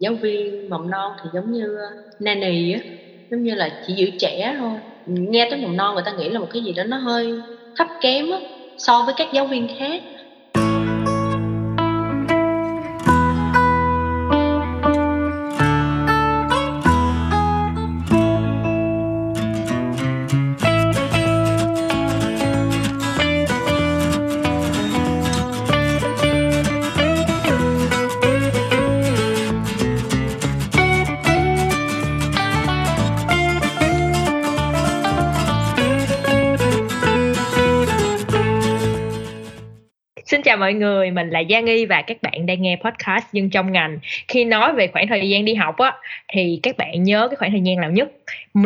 giáo viên mầm non thì giống như ờ, nanny á, giống như là chỉ giữ trẻ thôi. Nghe tới mầm non người ta nghĩ là một cái gì đó nó hơi thấp kém á, so với các giáo viên khác. Mọi người, mình là Giang Y và các bạn đang nghe podcast Nhưng trong ngành. Khi nói về khoảng thời gian đi học á thì các bạn nhớ cái khoảng thời gian nào nhất?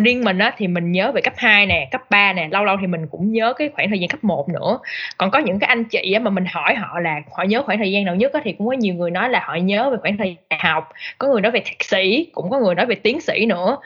Riêng mình á thì mình nhớ về cấp 2 nè, cấp 3 nè, lâu lâu thì mình cũng nhớ cái khoảng thời gian cấp 1 nữa. Còn có những cái anh chị á mà mình hỏi họ là họ nhớ khoảng thời gian nào nhất á thì cũng có nhiều người nói là họ nhớ về khoảng thời gian học, có người nói về thạc sĩ, cũng có người nói về tiến sĩ nữa.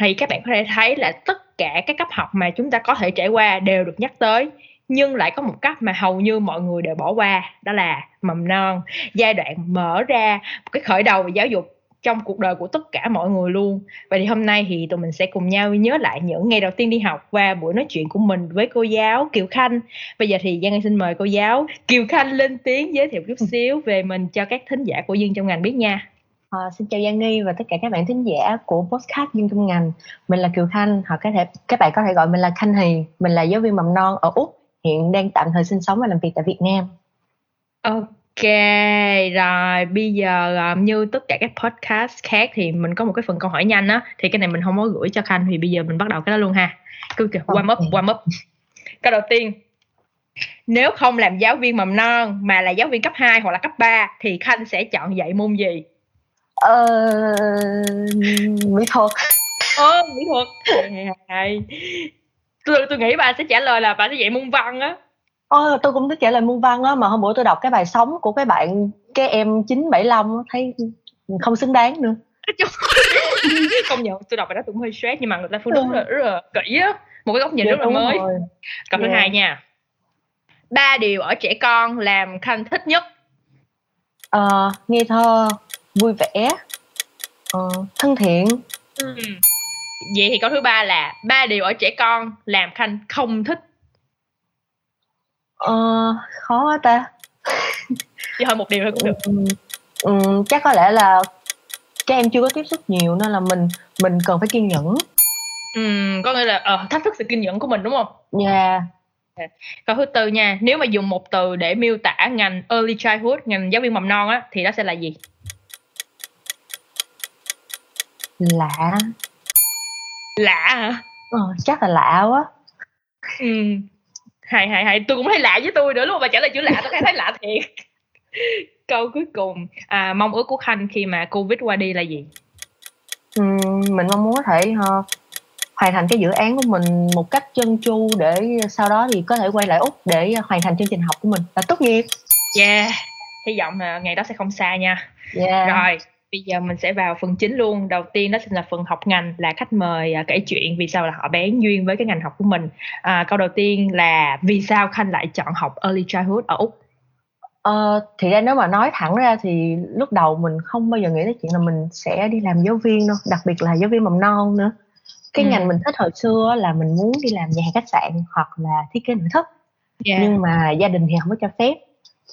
Thì các bạn có thể thấy là tất cả các cấp học mà chúng ta có thể trải qua đều được nhắc tới nhưng lại có một cách mà hầu như mọi người đều bỏ qua đó là mầm non. Giai đoạn mở ra một cái khởi đầu về giáo dục trong cuộc đời của tất cả mọi người luôn. Vậy thì hôm nay thì tụi mình sẽ cùng nhau nhớ lại những ngày đầu tiên đi học qua buổi nói chuyện của mình với cô giáo Kiều Khanh. Bây giờ thì Giang xin mời cô giáo Kiều Khanh lên tiếng giới thiệu chút xíu về mình cho các thính giả của Dương trong ngành biết nha. À, xin chào Giang Nghi và tất cả các bạn thính giả của podcast Dương trong ngành. Mình là Kiều Khanh hoặc có thể các bạn có thể gọi mình là Khanh Hì. Mình là giáo viên mầm non ở úc hiện đang tạm thời sinh sống và làm việc tại Việt Nam. Ok, rồi bây giờ um, như tất cả các podcast khác thì mình có một cái phần câu hỏi nhanh á thì cái này mình không có gửi cho Khanh thì bây giờ mình bắt đầu cái đó luôn ha. Cứ kìa, warm up, warm up. Câu đầu tiên, nếu không làm giáo viên mầm non mà là giáo viên cấp 2 hoặc là cấp 3 thì Khanh sẽ chọn dạy môn gì? Ờ mỹ thuật. Ồ, mỹ thuật. Hay tôi tôi nghĩ bà sẽ trả lời là bà sẽ dạy môn văn á Ờ, tôi cũng thích trả lời môn văn á mà hôm bữa tôi đọc cái bài sống của cái bạn cái em 975 thấy không xứng đáng nữa không nhận tôi đọc bài đó cũng hơi stress nhưng mà người ta phương đúng ừ. là rất là kỹ á một cái góc nhìn dạ, rất là mới rồi. câu yeah. thứ dạ. hai nha ba điều ở trẻ con làm khanh thích nhất ờ, nghe thơ vui vẻ ờ, thân thiện ừ vậy thì câu thứ ba là ba điều ở trẻ con làm khanh không thích. Ờ khó quá ta. Chỉ hỏi một điều thôi cũng được. Ừ, ừ, chắc có lẽ là các em chưa có tiếp xúc nhiều nên là mình mình cần phải kiên nhẫn. Ừ, có nghĩa là ờ, thách thức sự kiên nhẫn của mình đúng không? Dạ. Yeah. câu thứ tư nha nếu mà dùng một từ để miêu tả ngành early childhood ngành giáo viên mầm non á thì đó sẽ là gì? Lạ lạ hả? Ờ, chắc là lạ quá. Ừ. Hay hay hay tôi cũng thấy lạ với tôi nữa luôn mà trả lời chữ lạ tôi thấy thấy lạ thiệt. Câu cuối cùng. À, mong ước của khanh khi mà covid qua đi là gì? Ừ, mình mong muốn có thể uh, hoàn thành cái dự án của mình một cách chân chu để sau đó thì có thể quay lại úc để hoàn thành chương trình học của mình. Và tốt nghiệp. Yeah. Hy vọng là ngày đó sẽ không xa nha. Yeah. rồi bây giờ mình sẽ vào phần chính luôn. Đầu tiên đó là phần học ngành là khách mời à, kể chuyện vì sao là họ bén duyên với cái ngành học của mình. À, câu đầu tiên là vì sao khanh lại chọn học early childhood ở úc? Ờ, thì ra nếu mà nói thẳng ra thì lúc đầu mình không bao giờ nghĩ tới chuyện là mình sẽ đi làm giáo viên đâu đặc biệt là giáo viên mầm non nữa. Cái ừ. ngành mình thích hồi xưa là mình muốn đi làm nhà hàng khách sạn hoặc là thiết kế nội thất. Yeah. nhưng mà gia đình thì không có cho phép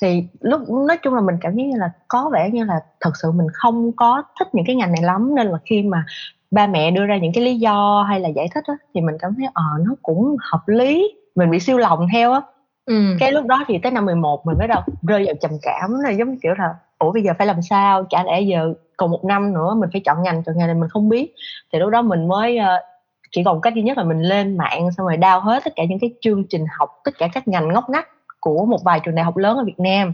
thì lúc nói chung là mình cảm giác như là có vẻ như là thật sự mình không có thích những cái ngành này lắm. Nên là khi mà ba mẹ đưa ra những cái lý do hay là giải thích á, thì mình cảm thấy ờ nó cũng hợp lý. Mình bị siêu lòng theo á. Ừ. cái lúc đó thì tới năm 11 mình mới đâu rơi vào trầm cảm là giống kiểu là ủa bây giờ phải làm sao? Chả lẽ giờ còn một năm nữa mình phải chọn ngành chọn ngành này mình không biết. Thì lúc đó mình mới uh, chỉ còn cách duy nhất là mình lên mạng xong rồi đao hết tất cả những cái chương trình học tất cả các ngành ngóc ngách của một vài trường đại học lớn ở Việt Nam.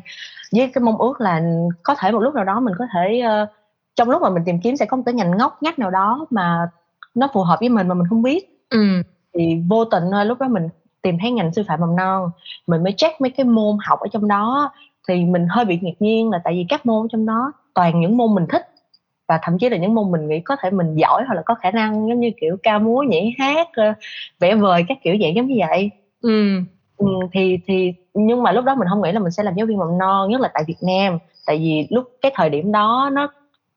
Với cái mong ước là có thể một lúc nào đó mình có thể uh, trong lúc mà mình tìm kiếm sẽ có một cái ngành ngóc ngách nào đó mà nó phù hợp với mình mà mình không biết. Ừ. thì vô tình thôi lúc đó mình tìm thấy ngành sư phạm mầm non mình mới check mấy cái môn học ở trong đó thì mình hơi bị ngạc nhiên là tại vì các môn trong đó toàn những môn mình thích và thậm chí là những môn mình nghĩ có thể mình giỏi hoặc là có khả năng giống như kiểu ca múa nhảy hát ờ, vẽ vời các kiểu dạng giống như vậy. Ừ, thì thì nhưng mà lúc đó mình không nghĩ là mình sẽ làm giáo viên mầm non nhất là tại Việt Nam. Tại vì lúc cái thời điểm đó nó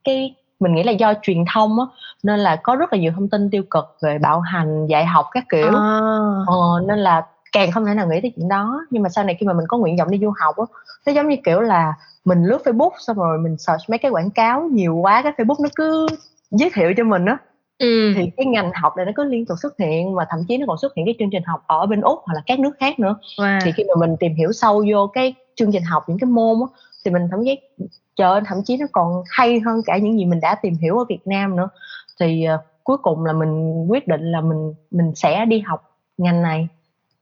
cái mình nghĩ là do truyền thông á nên là có rất là nhiều thông tin tiêu cực về bạo hành dạy học các kiểu. À. ờ, nên là càng không thể nào nghĩ tới chuyện đó. Nhưng mà sau này khi mà mình có nguyện vọng đi du học á nó giống như kiểu là mình lướt facebook xong rồi mình search mấy cái quảng cáo nhiều quá cái facebook nó cứ giới thiệu cho mình á thì cái ngành học này nó cứ liên tục xuất hiện và thậm chí nó còn xuất hiện cái chương trình học ở bên úc hoặc là các nước khác nữa. Wow. thì khi mà mình tìm hiểu sâu vô cái chương trình học những cái môn á thì mình cảm giác trời thậm chí nó còn hay hơn cả những gì mình đã tìm hiểu ở Việt Nam nữa. Thì uh, cuối cùng là mình quyết định là mình mình sẽ đi học ngành này.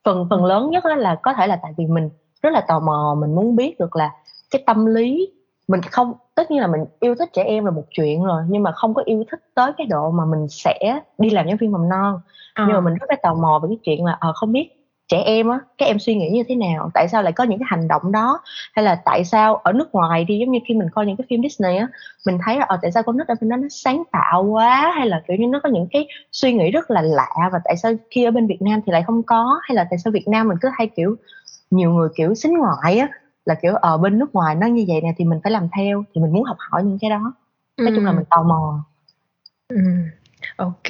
Phần phần lớn nhất là có thể là tại vì mình rất là tò mò mình muốn biết được là cái tâm lý mình không tất nhiên là mình yêu thích trẻ em là một chuyện rồi nhưng mà không có yêu thích tới cái độ mà mình sẽ đi làm giáo viên mầm non. À. nhưng mà mình rất là tò mò về cái chuyện là ờ không biết trẻ em á các em suy nghĩ như thế nào? Tại sao lại có những cái hành động đó? Hay là tại sao ở nước ngoài thì giống như khi mình coi những cái phim Disney á mình thấy là ờ tại sao con nít ở bên đó nó sáng tạo quá? Hay là kiểu như nó có những cái suy nghĩ rất là lạ và tại sao khi ở bên Việt Nam thì lại không có? Hay là tại sao Việt Nam mình cứ hay kiểu nhiều người kiểu xính ngoại á là kiểu ở bên nước ngoài nó như vậy nè thì mình phải làm theo thì mình muốn học hỏi những cái đó nói ừ. chung là mình tò mò ừ. Ok,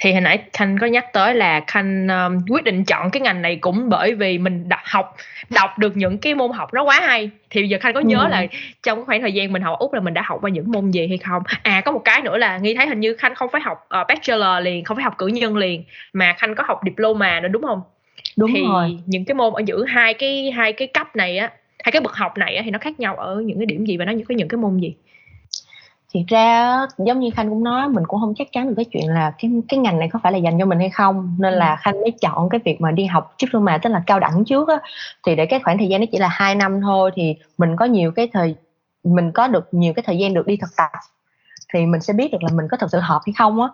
thì hồi nãy Khanh có nhắc tới là Khanh um, quyết định chọn cái ngành này cũng bởi vì mình đọc học đọc được những cái môn học nó quá hay. Thì giờ Khanh có nhớ ừ. là trong khoảng thời gian mình học Úc là mình đã học qua những môn gì hay không? À có một cái nữa là nghi thấy hình như Khanh không phải học uh, bachelor liền, không phải học cử nhân liền mà Khanh có học diploma nữa đúng không? Đúng thì rồi. những cái môn ở giữa hai cái hai cái cấp này á, hai cái bậc học này thì nó khác nhau ở những cái điểm gì và nó có những cái môn gì? thiệt ra giống như khanh cũng nói mình cũng không chắc chắn được cái chuyện là cái cái ngành này có phải là dành cho mình hay không. Nên là ừ. khanh mới chọn cái việc mà đi học diploma tức là cao đẳng trước á. Thì để cái khoảng thời gian nó chỉ là hai năm thôi thì mình có nhiều cái thời mình có được nhiều cái thời gian được đi thực tập. Thì mình sẽ biết được là mình có thực sự hợp hay không á.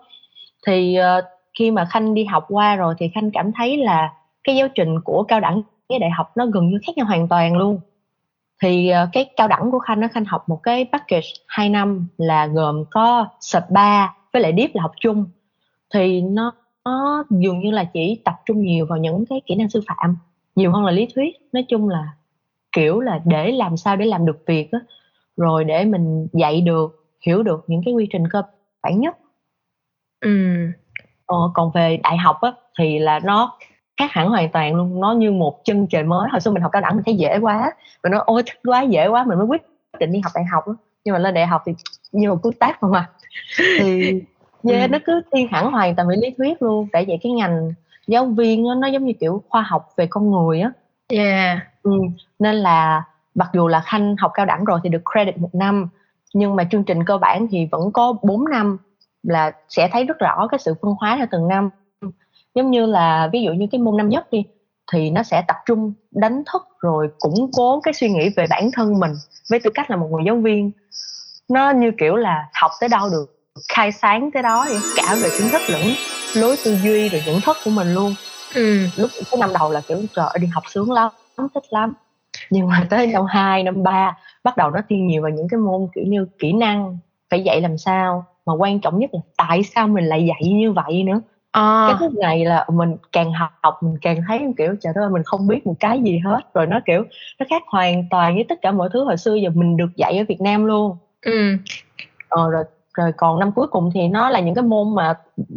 Thì uh, khi mà khanh đi học qua rồi thì khanh cảm thấy là cái giáo trình của cao đẳng cái đại học nó gần như khác nhau hoàn toàn luôn thì uh, cái cao đẳng của khanh nó khanh học một cái package 2 năm là gồm có spa với lại deep là học chung. Thì nó, nó dường như là chỉ tập trung nhiều vào những cái kỹ năng sư phạm nhiều hơn là lý thuyết. Nói chung là kiểu là để làm sao để làm được việc á rồi để mình dạy được hiểu được những cái quy trình cơ bản nhất. Ừ. ờ, còn về đại học á thì là nó khác hẳn hoàn toàn luôn. Nó như một chân trời mới. Hồi xưa mình học cao đẳng mình thấy dễ quá. Mình nói ôi thích quá dễ quá. Mình mới quyết định đi học đại học nhưng mà lên đại học thì như một cú tát mà mà thì yeah, ừ. nó cứ thiên hẳn hoàn toàn về lý thuyết luôn. Tại vậy cái ngành giáo viên đó, nó giống như kiểu khoa học về con người á. Yeah. ừ. nên là mặc dù là khanh học cao đẳng rồi thì được credit một năm nhưng mà chương trình cơ bản thì vẫn có 4 năm là sẽ thấy rất rõ cái sự phân hóa theo từng năm giống như là ví dụ như cái môn năm nhất đi thì nó sẽ tập trung đánh thức rồi củng cố cái suy nghĩ về bản thân mình với tư cách là một người giáo viên. Nó như kiểu là học tới đâu được khai sáng tới đó vậy cả về kiến thức lẫn lối tư duy rồi nhận thức của mình luôn. Ừ. lúc cái năm đầu là kiểu trời đi học sướng lắm thích lắm. Nhưng mà tới năm 2, năm 3 bắt đầu nó thiên nhiều vào những cái môn kiểu như kỹ năng phải dạy làm sao mà quan trọng nhất là tại sao mình lại dạy như vậy nữa à. cái thứ này là mình càng học mình càng thấy kiểu trời ơi mình không biết một cái gì hết rồi nó kiểu nó khác hoàn toàn với tất cả mọi thứ hồi xưa giờ mình được dạy ở Việt Nam luôn ừ. ờ, rồi rồi còn năm cuối cùng thì nó là những cái môn mà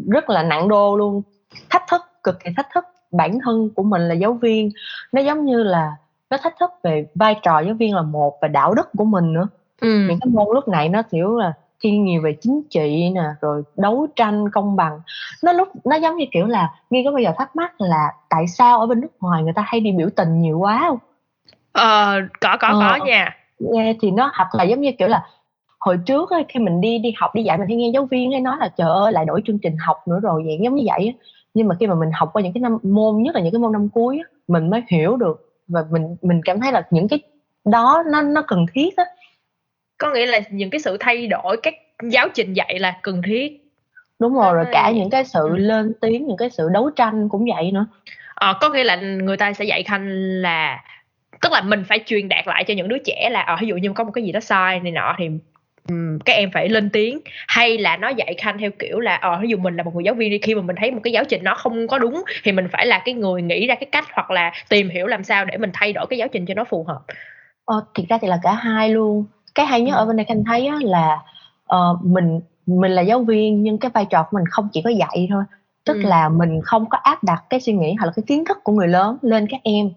rất là nặng đô luôn thách thức cực kỳ thách thức bản thân của mình là giáo viên nó giống như là nó thách thức về vai trò giáo viên là một và đạo đức của mình nữa ừ. những cái môn lúc này nó kiểu là thiên nhiều về chính trị nè rồi đấu tranh công bằng. Nó lúc nó giống như kiểu là nghi có bao giờ thắc mắc là tại sao ở bên nước ngoài người ta hay đi biểu tình nhiều quá không? Ờ có có ờ, có nha. Nghe thì nó hoặc là giống như kiểu là hồi trước ấy, khi mình đi đi học đi dạy mình hay nghe giáo viên ấy nói là trời ơi lại đổi chương trình học nữa rồi. Vậy giống như vậy nhưng mà khi mà mình học qua những cái năm môn nhất là những cái môn năm cuối mình mới hiểu được. Và mình mình cảm thấy là những cái đó nó nó cần thiết á có nghĩa là những cái sự thay đổi các giáo trình dạy là cần thiết. Đúng rồi rồi cả những cái sự lên tiếng những cái sự đấu tranh cũng vậy nữa. Ờ, có nghĩa là người ta sẽ dạy khanh là tức là mình phải truyền đạt lại cho những đứa trẻ là ờ, ví dụ như có một cái gì đó sai này nọ thì um, các em phải lên tiếng. Hay là nó dạy khanh theo kiểu là ờ ví dụ mình là một người giáo viên đi khi mà mình thấy một cái giáo trình nó không có đúng thì mình phải là cái người nghĩ ra cái cách hoặc là tìm hiểu làm sao để mình thay đổi cái giáo trình cho nó phù hợp. Ờ, thiệt ra thì là cả hai luôn cái hay nhất ở bên đây khanh thấy á, là uh, mình mình là giáo viên nhưng cái vai trò của mình không chỉ có dạy thôi. Tức ừ. là mình không có áp đặt cái suy nghĩ hoặc là cái kiến thức của người lớn lên các em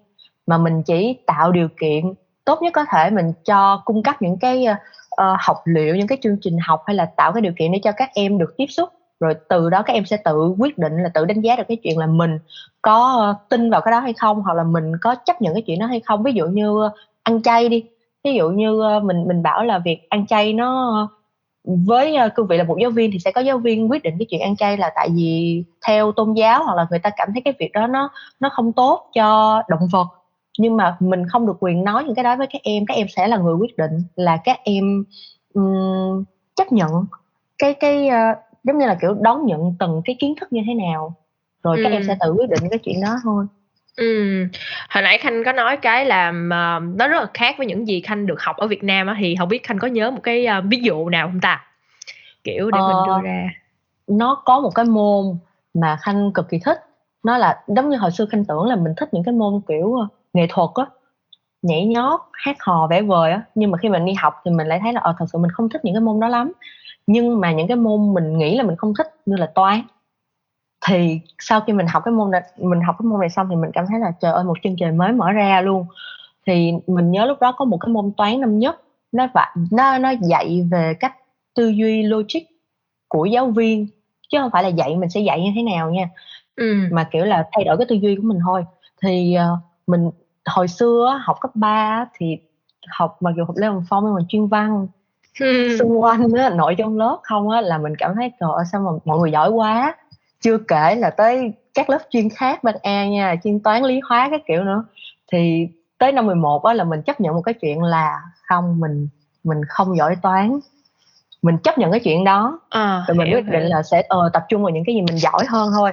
mà mình chỉ tạo điều kiện tốt nhất có thể mình cho cung cấp những cái uh, học liệu những cái chương trình học hay là tạo cái điều kiện để cho các em được tiếp xúc. Rồi từ đó các em sẽ tự quyết định là tự đánh giá được cái chuyện là mình có tin vào cái đó hay không hoặc là mình có chấp nhận cái chuyện đó hay không. Ví dụ như ăn chay đi ví dụ như mình mình bảo là việc ăn chay nó với cương vị là một giáo viên thì sẽ có giáo viên quyết định cái chuyện ăn chay là tại vì theo tôn giáo hoặc là người ta cảm thấy cái việc đó nó nó không tốt cho động vật. Nhưng mà mình không được quyền nói những cái đó với các em các em sẽ là người quyết định là các em um, chấp nhận cái cái uh, giống như là kiểu đón nhận từng cái kiến thức như thế nào. Rồi ừ. các em sẽ tự quyết định cái chuyện đó thôi Ừ, hồi nãy Khanh có nói cái là uh, nó rất là khác với những gì Khanh được học ở Việt Nam á thì không biết Khanh có nhớ một cái uh, ví dụ nào không ta? Kiểu để ờ, mình đưa ra. Nó có một cái môn mà Khanh cực kỳ thích. Nó là giống như hồi xưa Khanh tưởng là mình thích những cái môn kiểu nghệ thuật á, nhảy nhót, hát hò, vẽ vời á, nhưng mà khi mình đi học thì mình lại thấy là ờ thật sự mình không thích những cái môn đó lắm. Nhưng mà những cái môn mình nghĩ là mình không thích như là toán thì sau khi mình học cái môn này mình học cái môn này xong thì mình cảm thấy là trời ơi một chân trời mới mở ra luôn thì mình nhớ lúc đó có một cái môn toán năm nhất nó nó nó dạy về cách tư duy logic của giáo viên chứ không phải là dạy mình sẽ dạy như thế nào nha ừ. mà kiểu là thay đổi cái tư duy của mình thôi thì uh, mình hồi xưa học cấp 3 thì học mặc dù học lê hồng phong nhưng mà chuyên văn ừ. xung quanh á, nội trong lớp không á là mình cảm thấy trời ơi sao mà mọi người giỏi quá chưa kể là tới các lớp chuyên khác ban A nha chuyên toán lý hóa các kiểu nữa. Thì tới năm 11 á là mình chấp nhận một cái chuyện là không mình mình không giỏi toán. Mình chấp nhận cái chuyện đó. À, rồi mình quyết định là sẽ uh, tập trung vào những cái gì mình giỏi hơn thôi.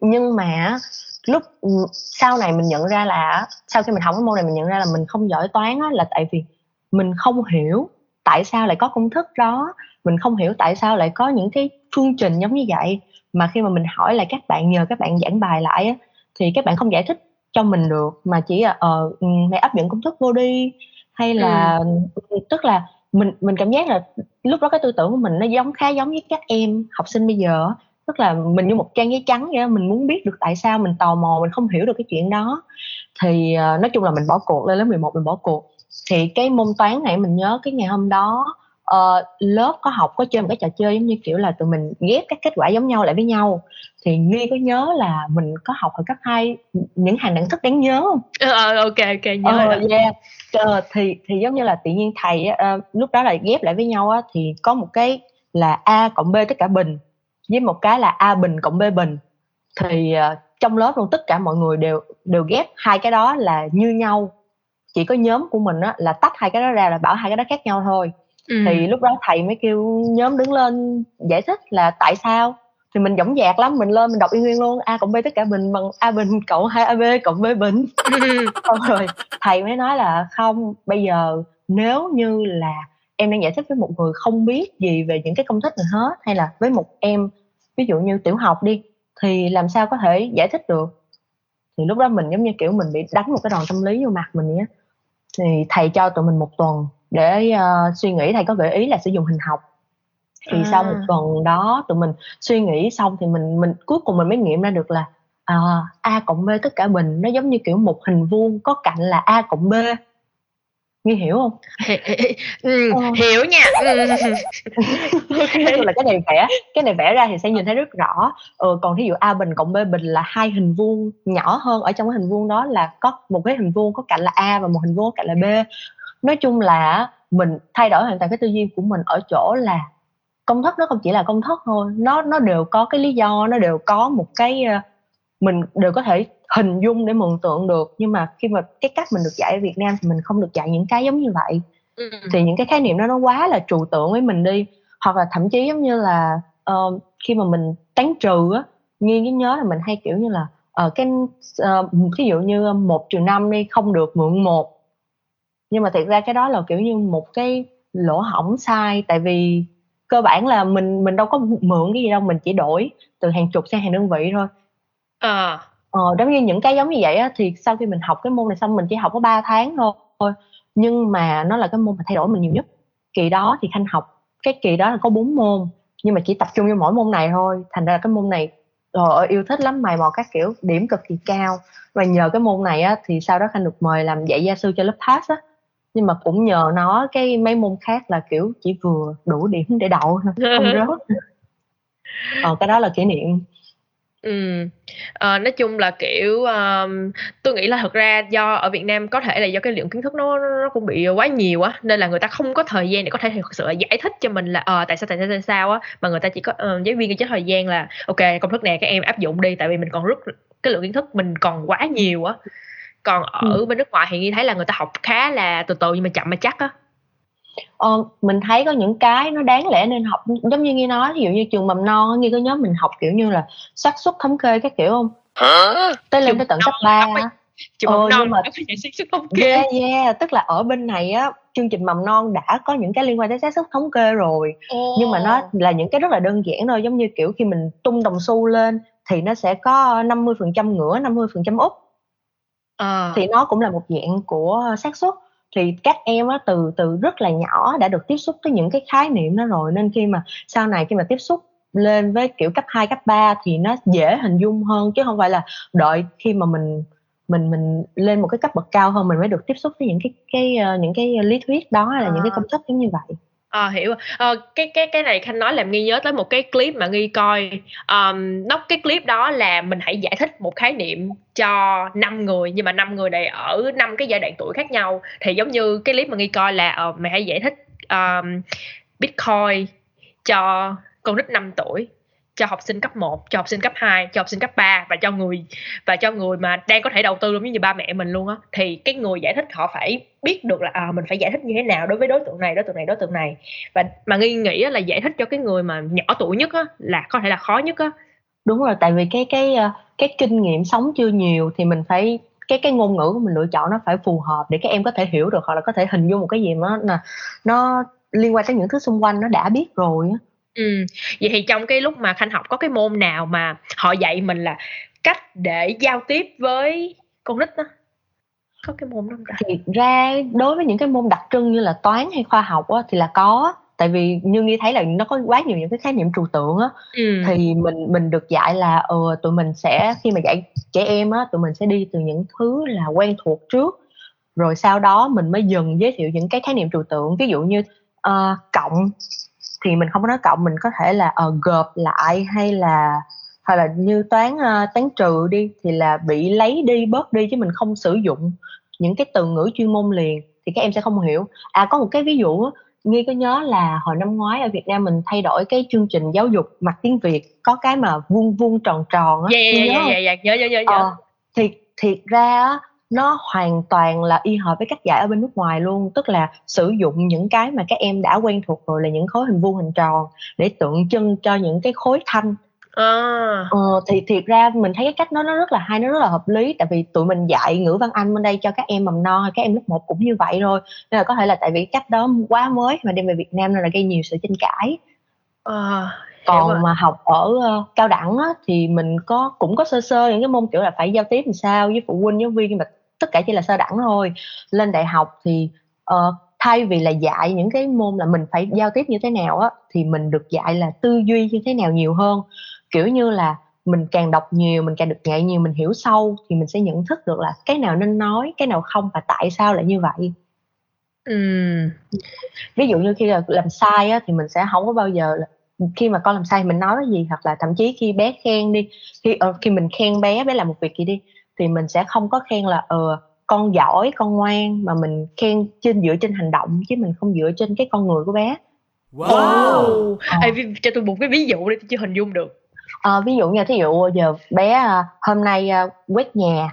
Nhưng mà lúc ừ, sau này mình nhận ra là sau khi mình học cái môn này mình nhận ra là mình không giỏi toán á, là tại vì mình không hiểu tại sao lại có công thức đó. Mình không hiểu tại sao lại có những cái phương trình giống như vậy mà khi mà mình hỏi lại các bạn nhờ các bạn giảng bài lại á, thì các bạn không giải thích cho mình được mà chỉ là ờ uh, mày áp dụng công thức vô đi. Hay là ừ. tức là mình mình cảm giác là lúc đó cái tư tưởng của mình nó giống khá giống với các em học sinh bây giờ tức là mình như một trang giấy trắng vậy đó mình muốn biết được tại sao mình tò mò mình không hiểu được cái chuyện đó. Thì uh, nói chung là mình bỏ cuộc lên lớp 11 mình bỏ cuộc. Thì cái môn toán này mình nhớ cái ngày hôm đó uh, lớp có học có chơi một cái trò chơi giống như kiểu là tụi mình ghép các kết quả giống nhau lại với nhau thì nghi có nhớ là mình có học ở cấp 2 những hàng đẳng thức đáng nhớ không? Ờ ok ok nhớ uh, rồi. Yeah. Uh, thì thì giống như là tự nhiên thầy uh, lúc đó là ghép lại với nhau á, thì có một cái là a cộng b tất cả bình với một cái là a bình cộng b bình thì uh, trong lớp luôn tất cả mọi người đều đều ghép hai cái đó là như nhau chỉ có nhóm của mình á, là tách hai cái đó ra là bảo hai cái đó khác nhau thôi ừ. thì lúc đó thầy mới kêu nhóm đứng lên giải thích là tại sao? Thì mình dõng dạc lắm mình lên mình đọc y nguyên luôn a cộng b tất cả bình bằng a bình cộng hai ab cộng b bình. Xong rồi thầy mới nói là không bây giờ nếu như là em đang giải thích với một người không biết gì về những cái công thức này hết hay là với một em ví dụ như tiểu học đi thì làm sao có thể giải thích được? Thì lúc đó mình giống như kiểu mình bị đánh một cái đòn tâm lý vô mặt mình vậy thì thầy cho tụi mình một tuần để uh, suy nghĩ thầy có gợi ý là sử dụng hình học thì à. sau một tuần đó tụi mình suy nghĩ xong thì mình mình cuối cùng mình mới nghiệm ra được là à, a cộng b tất cả bình nó giống như kiểu một hình vuông có cạnh là a cộng b Nghi hiểu không? ừ, ờ. hiểu nha ừ. là cái này vẽ cái này vẽ ra thì sẽ nhìn thấy rất rõ ừ, còn thí dụ a bình cộng b bình là hai hình vuông nhỏ hơn ở trong cái hình vuông đó là có một cái hình vuông có cạnh là a và một hình vuông có cạnh là b nói chung là mình thay đổi hoàn toàn cái tư duy của mình ở chỗ là công thức nó không chỉ là công thức thôi nó nó đều có cái lý do nó đều có một cái ờ, mình đều có thể hình dung để mường tượng được. Nhưng mà khi mà cái cách mình được dạy ở Việt Nam thì mình không được dạy những cái giống như vậy. Ừ. thì những cái khái niệm đó nó quá là trừu tượng với mình đi. Hoặc là thậm chí giống như là uh, khi mà mình tán trừ á nghiêng cái nhớ là mình hay kiểu như là ở uh, cái uh, ví dụ như một trừ năm đi không được mượn một nhưng mà thiệt ra cái đó là kiểu như một cái lỗ hỏng sai. Tại vì cơ bản là mình mình đâu có mượn cái gì đâu mình chỉ đổi từ hàng chục sang hàng đơn vị thôi. À. ờ giống như những cái giống như vậy á thì sau khi mình học cái môn này xong mình chỉ học có 3 tháng thôi. Nhưng mà nó là cái môn mà thay đổi mình nhiều nhất. Kỳ đó thì khanh học cái kỳ đó là có bốn môn nhưng mà chỉ tập trung vô mỗi môn này thôi. Thành ra cái môn này trời ơi yêu thích lắm mày mò các kiểu điểm cực kỳ cao. Và nhờ cái môn này á thì sau đó khanh được mời làm dạy gia sư cho lớp pass á nhưng mà cũng nhờ nó cái mấy môn khác là kiểu chỉ vừa đủ điểm để đậu thôi không rớt. Ờ, cái đó là kỷ niệm. Ừm, ờ, nói chung là, kiểu, ờm, tôi nghĩ là thật ra do ở Việt Nam có thể là do cái lượng kiến thức nó nó cũng bị quá nhiều á, nên là người ta không có thời gian để có thể thực sự là giải thích cho mình là, ờ, tại sao, tại sao, tại sao á, mà người ta chỉ có ờ, giáo viên cho thời gian là ok công thức này các em áp dụng đi, tại vì mình còn rất cái lượng kiến thức mình còn quá nhiều á." Còn ở Ừm. bên nước ngoài thì Nhi thấy là người ta học khá là từ từ nhưng mà chậm mà chắc á. Ờ, mình thấy có những cái nó đáng lẽ nên học giống như Nghi nói, ví dụ như trường mầm non Nghi có nhớ mình học, kiểu như là, xác suất thống kê các kiểu hông? Tới lên tới tận cấp non 3 nó phải á. trường Ờ, mầm non nhưng mà nó phải dạy xác suất thống kê. yeah, yeah, tức là ở bên này á, chương trình mầm non đã có những cái liên quan tới xác suất thống kê rồi, nhưng mà nó là những cái rất là đơn giản thôi, giống như, kiểu, khi mình tung đồng xu lên thì nó sẽ có 50% ngửa, 50% úp. Ờ. Thì nó cũng là một dạng của xác suất. Thì các em á, từ từ rất là nhỏ đã được tiếp xúc với những cái khái niệm đó rồi, nên khi mà sau này khi mà tiếp xúc lên với, kiểu, cấp 2, cấp 3 thì nó dễ hình dung hơn, chứ hông phải là đợi khi mà mình mình mình lên một cái cấp bậc cao hơn mình mới được tiếp xúc với những cái cái, ơ, những cái lý thuyết đó hay là những cái À. công thức giống như vậy. Ờ, hiểu. Ờ, cái cái cái này Khanh nói làm Nghi nhớ tới một cái clip mà Nghi coi, ờm, nó cái clip đó là mình hãy giải thích một khái niệm cho năm người, nhưng mà năm người này ở năm cái giai đoạn tuổi khác nhau. Thì giống như cái clip mà Nghi coi là, ờ, mày hãy giải thích, um, Bitcoin cho con nít 5 tuổi, cho học sinh cấp 1, cho học sinh cấp 2, cho học sinh cấp 3 và cho người và cho người mà đang có thể đầu tư luôn, giống như ba mẹ mình luôn á. Thì cái người giải thích họ phải biết được là, à, mình phải giải thích như thế nào đối với đối tượng này, đối tượng này, đối tượng này. Và mà Nghi nghĩ là giải thích cho cái người mà nhỏ tuổi nhất á là có thể là khó nhất á. Đúng rồi, tại vì cái cái, ờ, cái kinh nghiệm sống chưa nhiều thì mình phải cái cái ngôn ngữ của mình lựa chọn nó phải phù hợp để các em có thể hiểu được hoặc là có thể hình dung một cái gì nó nó liên quan tới những thứ xung quanh nó đã biết rồi á. Ừm, vậy thì trong cái lúc mà Khanh học có cái môn nào mà họ dạy mình là cách để giao tiếp với con nít á? Có cái môn đó hông ta? Thiệt ra đối với những cái môn đặc trưng như là toán hay khoa học á thì là có, tại vì như Nghi thấy là nó có quá nhiều những cái khái niệm trừu tượng á, Ừm. thì mình mình được dạy là, ờ, tụi mình sẽ khi mà dạy trẻ em á, tụi mình sẽ đi từ những thứ là quen thuộc trước, rồi sau đó mình mới dần giới thiệu những cái khái niệm trừu tượng. Ví dụ như, ờ, cộng thì mình không có nói cộng, mình có thể là, ờ, gộp lại hay là hoặc là như toán, ơ, toán trừ đi thì là bị lấy đi, bớt đi chứ mình không sử dụng những cái từ ngữ chuyên môn liền thì các em sẽ không hiểu. À, có một cái ví dụ á, Nghi có nhớ là hồi năm ngoái ở Việt Nam mình thay đổi cái chương trình giáo dục mặt tiếng Việt, có cái mà vuông vuông, tròn tròn á, Yeah, yeah, nhớ yeah, yeah, yeah, nhớ, nhớ, nhớ, nhớ. Ờ, thì thiệt ra á, nó hoàn toàn là y hệt với cách dạy ở bên nước ngoài luôn, tức là sử dụng những cái mà các em đã quen thuộc rồi là những khối hình vuông, hình tròn để tượng trưng cho những cái khối thanh. À. Ờ, thì thiệt ra mình thấy cái cách đó nó rất là hay, nó rất là hợp lý, tại vì tụi mình dạy ngữ văn Anh bên đây cho các em mầm non hay các em lớp 1 cũng như vậy thôi, nên là có thể là tại vì cách đó quá mới mà đem về Việt Nam nên là gây nhiều sự tranh cãi. Hiểu Còn rồi. mà học ở, ơ, cao đẳng á, thì mình có cũng có sơ sơ những cái môn, kiểu là, phải giao tiếp làm sao với phụ huynh, giáo viên nhưng mà tất cả chỉ là sơ đẳng thôi. Lên đại học thì, ờ, thay vì là dạy những cái môn là mình phải giao tiếp như thế nào á, thì mình được dạy là tư duy như thế nào nhiều hơn. Kiểu như là, mình càng đọc nhiều, mình càng được dạy nhiều, mình hiểu sâu thì mình sẽ nhận thức được là cái nào nên nói, cái nào không và tại sao lại như vậy. Ừm. Ví dụ như khi là làm sai á, thì mình sẽ hổng có bao giờ là khi mà con làm sai mình nói cái gì, hoặc là thậm chí khi bé khen đi, khi, ờ, khi mình khen bé, bé làm một việc gì đi, thì mình sẽ không có khen là, ờ, "Con giỏi, con ngoan" mà mình khen trên dựa trên hành động chứ mình không dựa trên cái con người của bé. Wow! Ờ. Ê, cho tôi một cái ví dụ đi, tôi chưa hình dung được. Ờ, ví dụ như thí dụ giờ bé, hôm nay, quét nhà,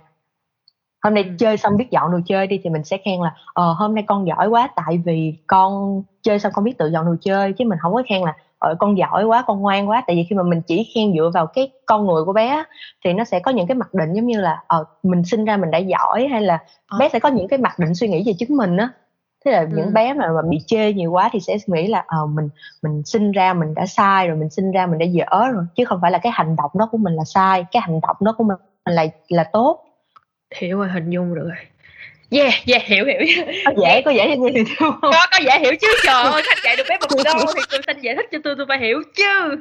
hôm nay Ừm. chơi xong biết dọn đồ chơi đi thì mình sẽ khen là "Ờ, hôm nay con giỏi quá tại vì con chơi xong con biết tự dọn đồ chơi" chứ mình hổng có khen là "Ờ, con giỏi quá, con ngoan quá." Tại vì khi mà mình chỉ khen dựa vào cái con người của bé thì nó sẽ có những cái mặc định giống như là, ờ, mình sinh ra mình đã giỏi hay là Ờ. bé sẽ có những cái mặc định suy nghĩ về chính mình á. Thế là những Ừm. bé mà mà bị chê nhiều quá thì sẽ nghĩ là, ờ, mình mình sinh ra mình đã sai rồi, mình sinh ra mình đã dở rồi, chứ không phải là cái hành động đó của mình là sai, cái hành động đó của mình là là tốt. Hiểu rồi, hình dung được rồi. Yeah yeah hiểu hiểu. Có dễ có dễ như vậy không? Có có dễ hiểu chứ. Trời ơi khách dạy được bé bực đâu thì tôi xin giải thích cho tôi tôi phải hiểu chứ.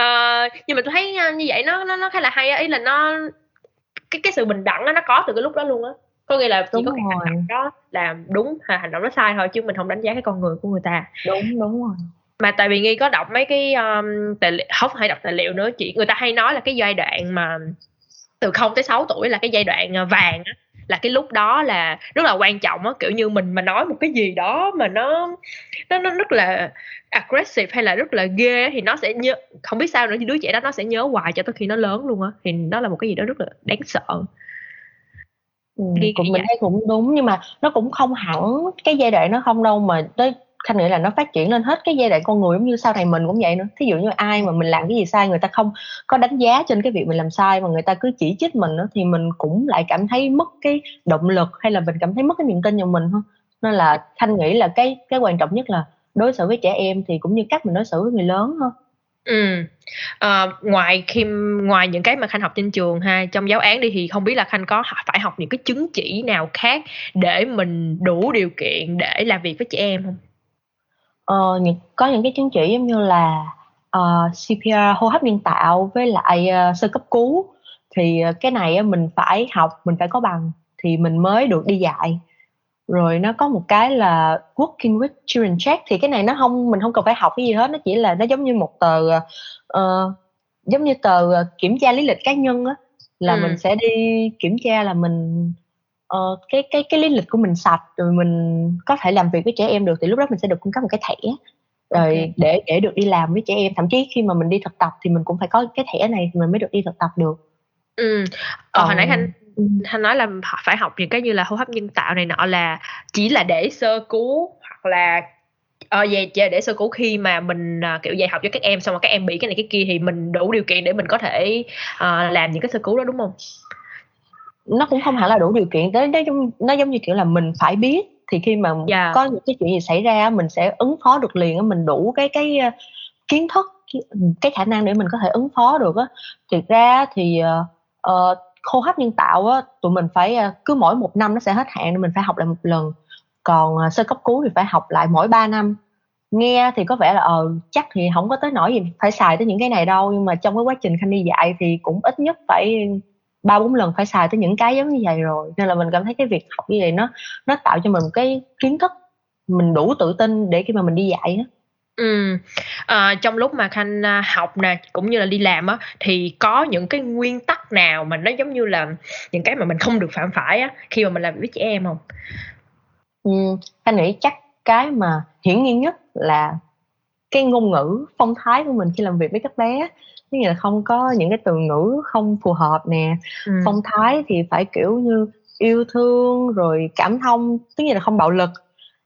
Uh, nhưng mà tôi thấy ờ, như vậy nó nó nó khá là hay ý là nó cái cái sự bình đẳng đó, nó có từ cái lúc đó luôn á. Có nghĩa là chỉ đúng có cái hành động đó làm đúng hay hành động nó sai thôi chứ mình không đánh giá cái con người của người ta. Đúng đúng rồi. Mà tại vì nghi có đọc mấy cái um, tài liệu không phải đọc tài liệu nữa chị người ta hay nói là cái giai đoạn mà từ 0 tới 6 tuổi là cái giai đoạn vàng á là cái lúc đó là rất là quan trọng á kiểu như mình mà nói một cái gì đó mà nó nó nó rất là aggressive hay là rất là ghê thì nó sẽ nhớ không biết sao nữa thì đứa trẻ đó nó sẽ nhớ hoài cho tới khi nó lớn luôn á thì nó là một cái gì đó rất là đáng sợ. Ừ, cũng mình thấy cũng đúng nhưng mà nó cũng không hẳn cái giai đoạn nó không đâu mà tới khanh nghĩ là nó phát triển lên hết cái giai đoạn con người giống như sau này mình cũng vậy nữa. Thí dụ như ai mà mình làm cái gì sai người ta không có đánh giá trên cái việc mình làm sai mà người ta cứ chỉ trích mình nữa thì mình cũng lại cảm thấy mất cái động lực hay là mình cảm thấy mất cái niềm tin vào mình thôi. Nên là khanh nghĩ là cái cái quan trọng nhất là đối xử với trẻ em thì cũng như cách mình đối xử với người lớn thôi. Ừ. À, ngoài khi ngoài những cái mà khanh học trên trường ha trong giáo án đi thì không biết là khanh có phải học những cái chứng chỉ nào khác để mình đủ điều kiện để làm việc với trẻ em không? Ờ, những có những cái chứng chỉ giống như là, ờ, CPR hô hấp nhân tạo với lại, ờ, sơ cấp cứu, thì, ờ, cái này mình phải học, mình phải có bằng thì mình mới được đi dạy. Rồi nó có một cái là Working with Children Check. Thì cái này nó không mình không cần phải học cái gì hết, nó chỉ là nó giống như một tờ, ờ, giống như tờ, kiểm tra lý lịch cá nhân á, là mình sẽ đi kiểm tra là mình ờ, cái cái cái lý lịch của mình sạch rồi mình có thể làm việc với trẻ em được thì lúc đó mình sẽ được cung cấp một cái thẻ rồi okay. để để được đi làm với trẻ em. Thậm chí khi mà mình đi thực tập thì mình cũng phải có cái thẻ này mình mới được đi thực tập được. Ừ. Ờ, hồi nãy anh anh nói là phải học những cái như là hô hấp nhân tạo này nọ là chỉ là để sơ cứu hoặc là ờ về về để sơ cứu khi mà mình uh, kiểu dạy học cho các em xong rồi các em bị cái này cái kia thì mình đủ điều kiện để mình có thể uh, làm những cái sơ cứu đó đúng không nó cũng không hẳn là đủ điều kiện tới nó giống nó giống như kiểu là mình phải biết thì khi mà yeah. Dạ. có những cái chuyện gì xảy ra mình sẽ ứng phó được liền mình đủ cái cái ờ, kiến thức cái khả năng để mình có thể ứng phó được á thực ra thì uh, hô hấp nhân tạo á tụi mình phải cứ mỗi một năm nó sẽ hết hạn nên mình phải học lại một lần còn uh, sơ cấp cứu thì phải học lại mỗi 3 năm nghe thì có vẻ là ờ chắc thì không có tới nỗi gì phải xài tới những cái này đâu nhưng mà trong cái quá trình khanh đi dạy thì cũng ít nhất phải ba bốn lần phải xài tới những cái giống như vậy rồi nên là mình cảm thấy cái việc học như vậy nó nó tạo cho mình một cái kiến thức mình đủ tự tin để khi mà mình đi dạy á Ừ. À, trong lúc mà khanh à, học nè cũng như là đi làm á thì có những cái nguyên tắc nào mà nó giống như là những cái mà mình không được phạm phải á khi mà mình làm với trẻ em không? Ừ, khanh nghĩ chắc cái mà hiển nhiên nhất là cái ngôn ngữ phong thái của mình khi làm việc với các bé tức là không có những cái từ ngữ không phù hợp nè ừ. phong thái thì phải kiểu như yêu thương rồi cảm thông tức là không bạo lực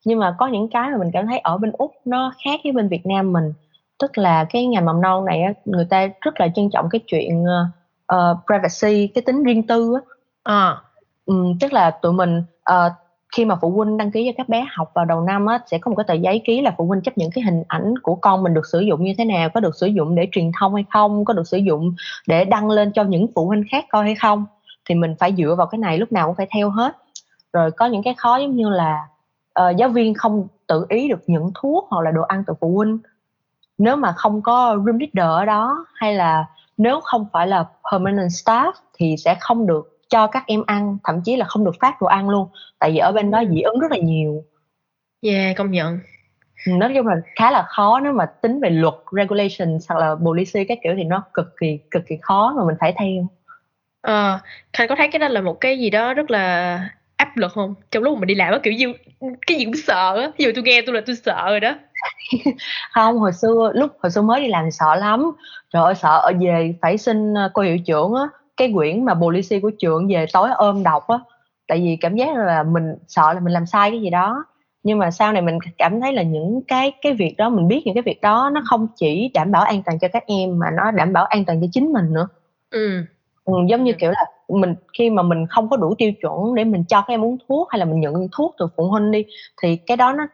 nhưng mà có những cái mà mình cảm thấy ở bên úc nó khác với bên việt nam mình tức là cái ngành mầm non này người ta rất là trân trọng cái chuyện uh, privacy cái tính riêng tư á à. um, tức là tụi mình uh, khi mà phụ huynh đăng ký cho các bé học vào đầu năm á, sẽ có một cái tờ giấy ký là phụ huynh chấp nhận cái hình ảnh của con mình được sử dụng như thế nào có được sử dụng để truyền thông hay không có được sử dụng để đăng lên cho những phụ huynh khác coi hay không. Thì mình phải dựa vào cái này lúc nào cũng phải theo hết. Rồi có những cái khó giống như là uh, giáo viên không tự ý được nhận thuốc hoặc là đồ ăn từ phụ huynh. Nếu mà không có room leader ở đó hay là nếu không phải là permanent staff thì sẽ không được cho các em ăn thậm chí là không được phát đồ ăn luôn. Tại vì ở bên đó dị ứng rất là nhiều. Yeah công nhận. Nói chung là khá là khó nếu mà tính về luật regulations hoặc là policy các kiểu thì nó cực kỳ cực kỳ khó mà mình phải theo. Ờ à, khanh có thấy cái đó là một cái gì đó rất là áp lực không? Trong lúc mình đi làm á kiểu như cái gì cũng sợ á. Ví dụ tôi nghe tôi là tôi sợ rồi đó. Không hồi xưa lúc hồi xưa mới đi làm thì sợ lắm. Trời ơi sợ ở về phải xin ờ, cô hiệu trưởng á cái quyển mà policy của trường về tối ôm đọc á tại vì cảm giác là mình sợ là mình làm sai cái gì đó. Nhưng mà sau này mình cảm thấy là những cái cái việc đó mình biết những cái việc đó nó không chỉ đảm bảo an toàn cho các em mà nó đảm bảo an toàn cho chính mình nữa. Ừ. Ừ, giống như kiểu là mình khi mà mình không có đủ tiêu chuẩn để mình cho các em uống thuốc hay là mình nhận thuốc từ phụ huynh đi thì cái đó nó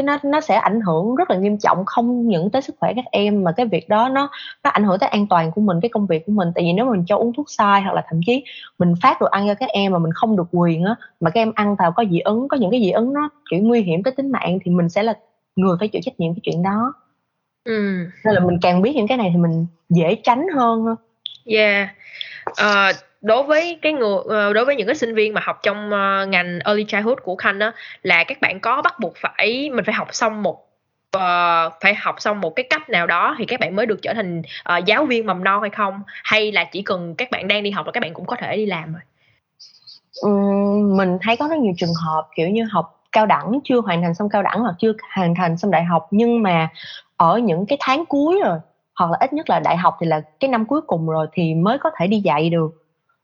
cái nó nó sẽ ảnh hưởng rất là nghiêm trọng không những tới sức khỏe các em mà cái việc đó nó nó ảnh hưởng tới an toàn của mình cái công việc của mình. Tại vì nếu mình cho uống thuốc sai hoặc là thậm chí mình phát đồ ăn cho các em mà mình không được quyền á mà các em ăn vào có dị ứng có những cái dị ứng nó kiểu nguy hiểm tới tính mạng thì mình sẽ là người phải chịu trách nhiệm cái chuyện đó. Ừ. nên là mình càng biết những cái này thì mình dễ tránh hơn yeah. Uh, đối với cái người ờ, đối với những cái sinh viên mà học trong ờ, ngành early childhood của khanh đó là các bạn có bắt buộc phải mình phải học xong một uh, phải học xong một cái cách nào đó thì các bạn mới được trở thành uh, giáo viên mầm non hay không? Hay là chỉ cần các bạn đang đi học là các bạn cũng có thể đi làm rồi? Uhm, mình thấy có rất nhiều trường hợp kiểu như học cao đẳng chưa hoàn thành xong cao đẳng hoặc chưa hoàn thành xong đại học nhưng mà ở những cái tháng cuối rồi hoặc là ít nhất là đại học thì là cái năm cuối cùng rồi thì mới có thể đi dạy được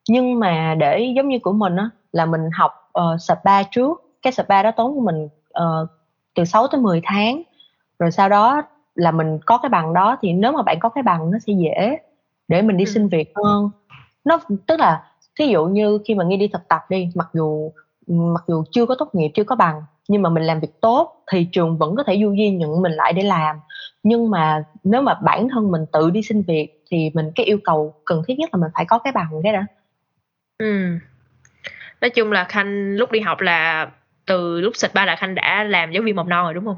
nhưng mà để giống như của mình á là mình học uh, spa trước. Cái spa đó tốn của mình uh, từ 6 tới 10 tháng. Rồi sau đó là mình có cái bằng đó thì nếu mà bạn có cái bằng nó sẽ dễ để mình đi ừ. xin việc hơn. Nó tức là thí dụ như khi mà nghi đi thực tập đi mặc dù mặc dù chưa có tốt nghiệp chưa có bằng nhưng mà mình làm việc tốt thì trường vẫn có thể du di nhận mình lại để làm. Nhưng mà nếu mà bản thân mình tự đi xin việc thì mình cái yêu cầu cần thiết nhất là mình phải có cái bằng cái đó ừ nói chung là khanh lúc đi học là từ lúc xịt ba là khanh đã làm giáo viên mầm non rồi đúng không?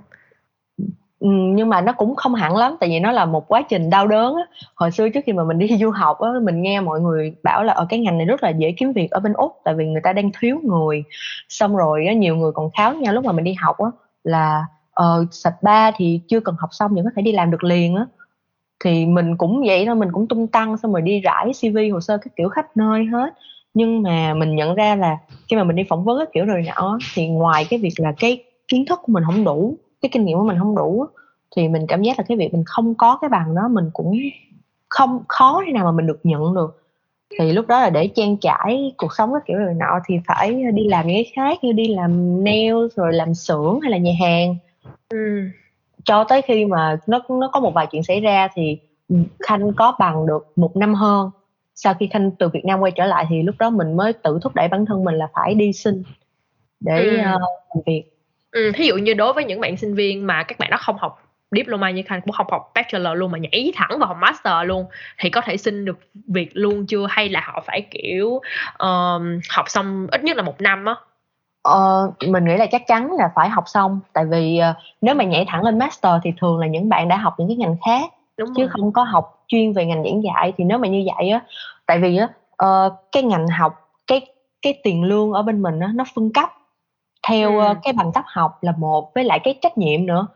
Ừ, nhưng mà nó cũng không hẳn lắm tại vì nó là một quá trình đau đớn á. hồi xưa trước khi mà mình đi du học á mình nghe mọi người bảo là ở cái ngành này rất là dễ kiếm việc ở bên úc tại vì người ta đang thiếu người. Xong rồi á, nhiều người còn kháo nhau lúc mà mình đi học á là ờ sạch ba thì chưa cần học xong vẫn có thể đi làm được liền á. Thì mình cũng vậy thôi mình cũng tung tăng xong rồi đi rải cv hồ sơ các kiểu khắp nơi hết nhưng mà mình nhận ra là khi mà mình đi phỏng vấn các kiểu rồi nọ thì ngoài cái việc là cái kiến thức của mình không đủ cái kinh nghiệm của mình không đủ thì mình cảm giác là cái việc mình không có cái bằng đó mình cũng không khó thế nào mà mình được nhận được. Thì lúc đó là để trang trải cuộc sống các kiểu rồi nọ thì phải đi làm những cái khác như đi làm nail rồi làm xưởng hay là nhà hàng. Ừ. cho tới khi mà nó nó có một vài chuyện xảy ra thì khanh có bằng được một năm hơn sau khi khanh từ việt nam quay trở lại thì lúc đó mình mới tự thúc đẩy bản thân mình là phải đi xin để ừ. uh, làm việc. Ừ, ví dụ như đối với những bạn sinh viên mà các bạn đó không học diploma như khanh cũng không học bachelor luôn mà nhảy thẳng vào học master luôn thì có thể xin được việc luôn chưa? Hay là họ phải kiểu um, học xong ít nhất là một năm á? Ờ, mình nghĩ là chắc chắn là phải học xong. Tại vì uh, nếu mà nhảy thẳng lên master thì thường là những bạn đã học những cái ngành khác Đúng chứ rồi. không có học chuyên về ngành giảng dạy thì nếu mà như vậy á tại vì á uh, cái ngành học cái cái tiền lương ở bên mình á nó phân cấp theo ừ. uh, cái bằng cấp học là một với lại cái trách nhiệm nữa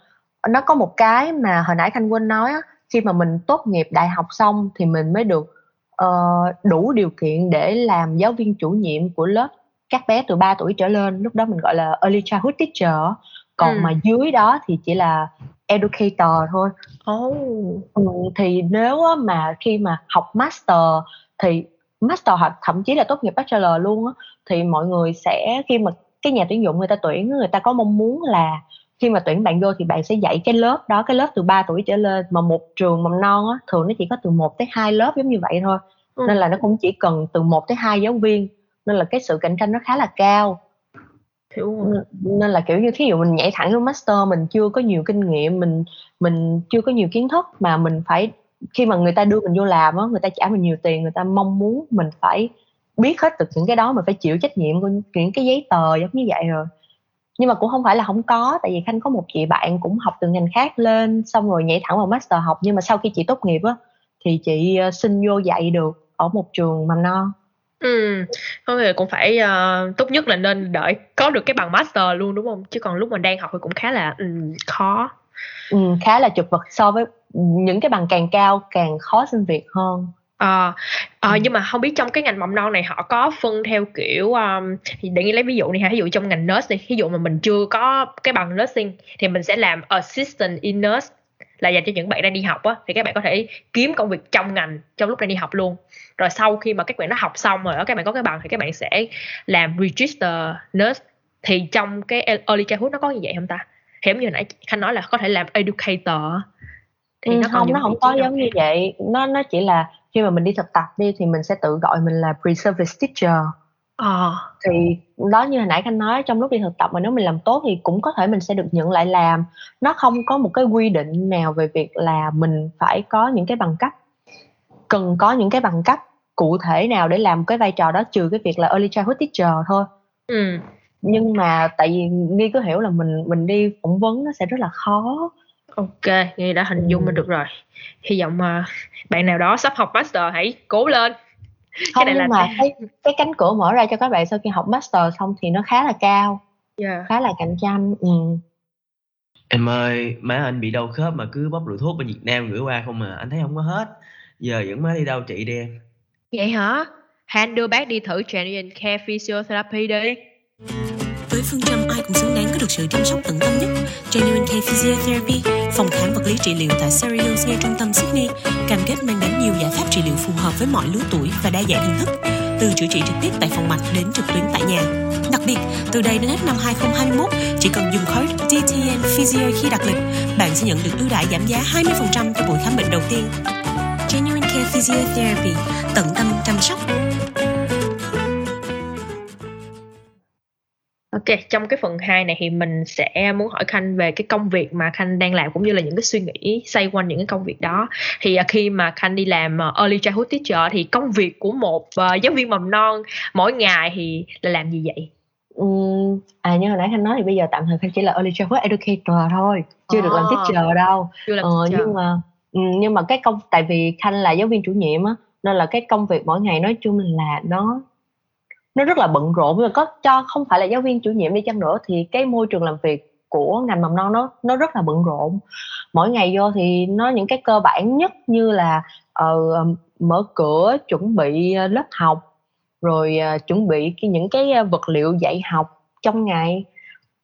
nó có một cái mà hồi nãy thanh quên nói á, khi mà mình tốt nghiệp đại học xong thì mình mới được uh, đủ điều kiện để làm giáo viên chủ nhiệm của lớp các bé từ 3 tuổi trở lên lúc đó mình gọi là early childhood teacher còn ừ. mà dưới đó thì chỉ là educator thôi oh. ừ, thì nếu mà khi mà học master thì master hoặc thậm chí là tốt nghiệp bachelor luôn á thì mọi người sẽ khi mà cái nhà tuyển dụng người ta tuyển người ta có mong muốn là khi mà tuyển bạn vô thì bạn sẽ dạy cái lớp đó cái lớp từ 3 tuổi trở lên mà một trường mầm non á thường nó chỉ có từ 1 tới 2 lớp giống như vậy thôi ừ. nên là nó cũng chỉ cần từ 1 tới 2 giáo viên nên là cái sự cạnh tranh nó khá là cao Hiểu nên là, kiểu như, thí dụ mình nhảy thẳng vô master, mình chưa có nhiều kinh nghiệm, mình mình chưa có nhiều kiến thức mà mình phải, khi mà người ta đưa mình vô làm á, người ta trả mình nhiều tiền, người ta mong muốn mình phải biết hết được những cái đó, mình phải chịu trách nhiệm của những cái giấy tờ giống như vậy rồi. Nhưng mà cũng không phải là không có, tại vì khanh có một chị bạn cũng học từ ngành khác lên, xong rồi nhảy thẳng vào master học, nhưng mà sau khi chị tốt nghiệp á, thì chị ờ, xin vô dạy được ở một trường mầm non Ừ, có thể cũng phải uh, tốt nhất là nên đợi có được cái bằng master luôn đúng không? Chứ còn lúc mình đang học thì cũng khá là um, khó. Ừ, khá là chật vật so với những cái bằng càng cao càng khó xin việc hơn. Ờ, ờ, Ừm. nhưng mà không biết trong cái ngành mầm non này họ có phân theo kiểu, ờm, thì để nghĩ lấy ví dụ đi ha, ví dụ trong ngành nurse đi, ví dụ mà mình chưa có cái bằng nursing thì mình sẽ làm assistant in nurse là dành cho những bạn đang đi học á, thì các bạn có thể kiếm công việc trong ngành trong lúc đang đi học luôn. Rồi sau khi mà các bạn đã học xong rồi đó, các bạn có cái bằng thì các bạn sẽ làm register nurse. Thì trong cái early childhood nó có như vậy không ta? Thì giống như nãy Khanh nói là có thể làm educator thì nó không nó không có giống như vậy nó nó chỉ là khi mà mình đi thực tập đi thì mình sẽ tự gọi mình là pre-service teacher Ờ. Thì đó như hồi nãy Khanh nói trong lúc đi thực tập mà nếu mình làm tốt thì cũng có thể mình sẽ được nhận lại làm. Nó không có một cái quy định nào về việc là mình phải có những cái bằng cấp. Cần có những cái bằng cấp cụ thể nào để làm cái vai trò đó trừ cái việc là early childhood teacher thôi. Ừm. Nhưng mà tại vì Nghi cứ hiểu là mình mình đi phỏng vấn nó sẽ rất là khó. OK, Nghi đã hình dung Ừm. được rồi. Hy vọng, mà bạn nào đó sắp học master hãy cố lên. Cái Không, này là nhưng mà cái cái cánh cửa mở ra cho các bạn sau khi học master xong thì nó khá là cao, Yeah. khá là cạnh tranh. Ừm. Em ơi, má anh bị đau khớp mà cứ bóc rượu thuốc bên Việt Nam gửi qua không à, anh thấy hông có hết. Giờ dẫn má đi đâu trị đi em. Vậy hả? Hay anh đưa bác đi thử Genuine Care Physiotherapy đi. Với phương châm ai cũng xứng đáng có được sự chăm sóc tận tâm nhất, Genuine Care Physiotherapy, phòng khám vật lý trị liệu tại Serials ngay trung tâm Sydney, cam kết mang đến nhiều giải pháp trị liệu phù hợp với mọi lứa tuổi và đa dạng hình thức, từ chữa trị trực tiếp tại phòng mạch đến trực tuyến tại nhà. Đặc biệt, từ đây đến hết năm 2021, chỉ cần dùng code DTN Physio khi đặt lịch, bạn sẽ nhận được ưu đãi giảm giá 20% cho buổi khám bệnh đầu tiên. Genuine Care Physiotherapy, tận tâm chăm sóc OK, trong cái phần 2 này thì mình sẽ muốn hỏi Khanh về cái công việc mà Khanh đang làm cũng như là những cái suy nghĩ xoay quanh những cái công việc đó. Thì à, khi mà Khanh đi làm ờ, early childhood teacher thì công việc của một ờ, giáo viên mầm non mỗi ngày thì là làm gì vậy? Ừm, à như hồi nãy Khanh nói thì bây giờ tạm thời Khanh chỉ là early childhood educator thôi, chưa được làm À. teacher đâu. Chưa làm Ờ, teacher. nhưng mà nhưng mà cái công tại vì Khanh là giáo viên chủ nhiệm á nên là cái công việc mỗi ngày nói chung là nó nó rất là bận rộn. Và có cho không phải là giáo viên chủ nhiệm đi chăng nữa thì cái môi trường làm việc của ngành mầm non nó nó rất là bận rộn. Mỗi ngày vô thì nó những cái cơ bản nhất như là uh, mở cửa chuẩn bị ờ, lớp học rồi uh, chuẩn bị cái, những cái vật liệu dạy học trong ngày.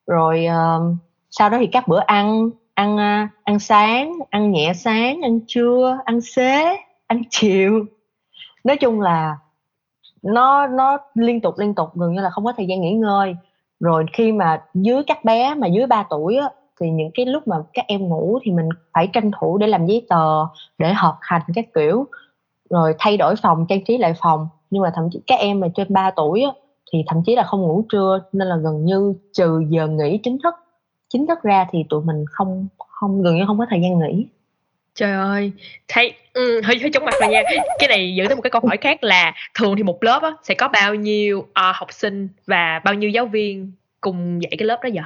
Rồi uh, sau đó thì các bữa ăn ăn uh, ăn sáng ăn nhẹ sáng ăn trưa ăn xế ăn chiều. Nói chung là nó nó liên tục liên tục gần như là không có thời gian nghỉ ngơi. Rồi khi mà dưới các bé mà dưới 3 tuổi á, thì những cái lúc mà các em ngủ thì mình phải tranh thủ để làm giấy tờ để họp hành các kiểu rồi thay đổi phòng trang trí lại phòng. Nhưng mà thậm chí các em mà trên 3 tuổi á, thì thậm chí là không ngủ trưa nên là gần như trừ giờ nghỉ chính thức. Chính thức ra thì tụi mình không không gần như không có thời gian nghỉ. Trời ơi, thấy ừ, hơi hơi chóng mặt rồi nha. Cái này dẫn tới một cái câu hỏi khác là thường thì một lớp á, sẽ có bao nhiêu ờ, học sinh và bao nhiêu giáo viên cùng dạy cái lớp đó vậy?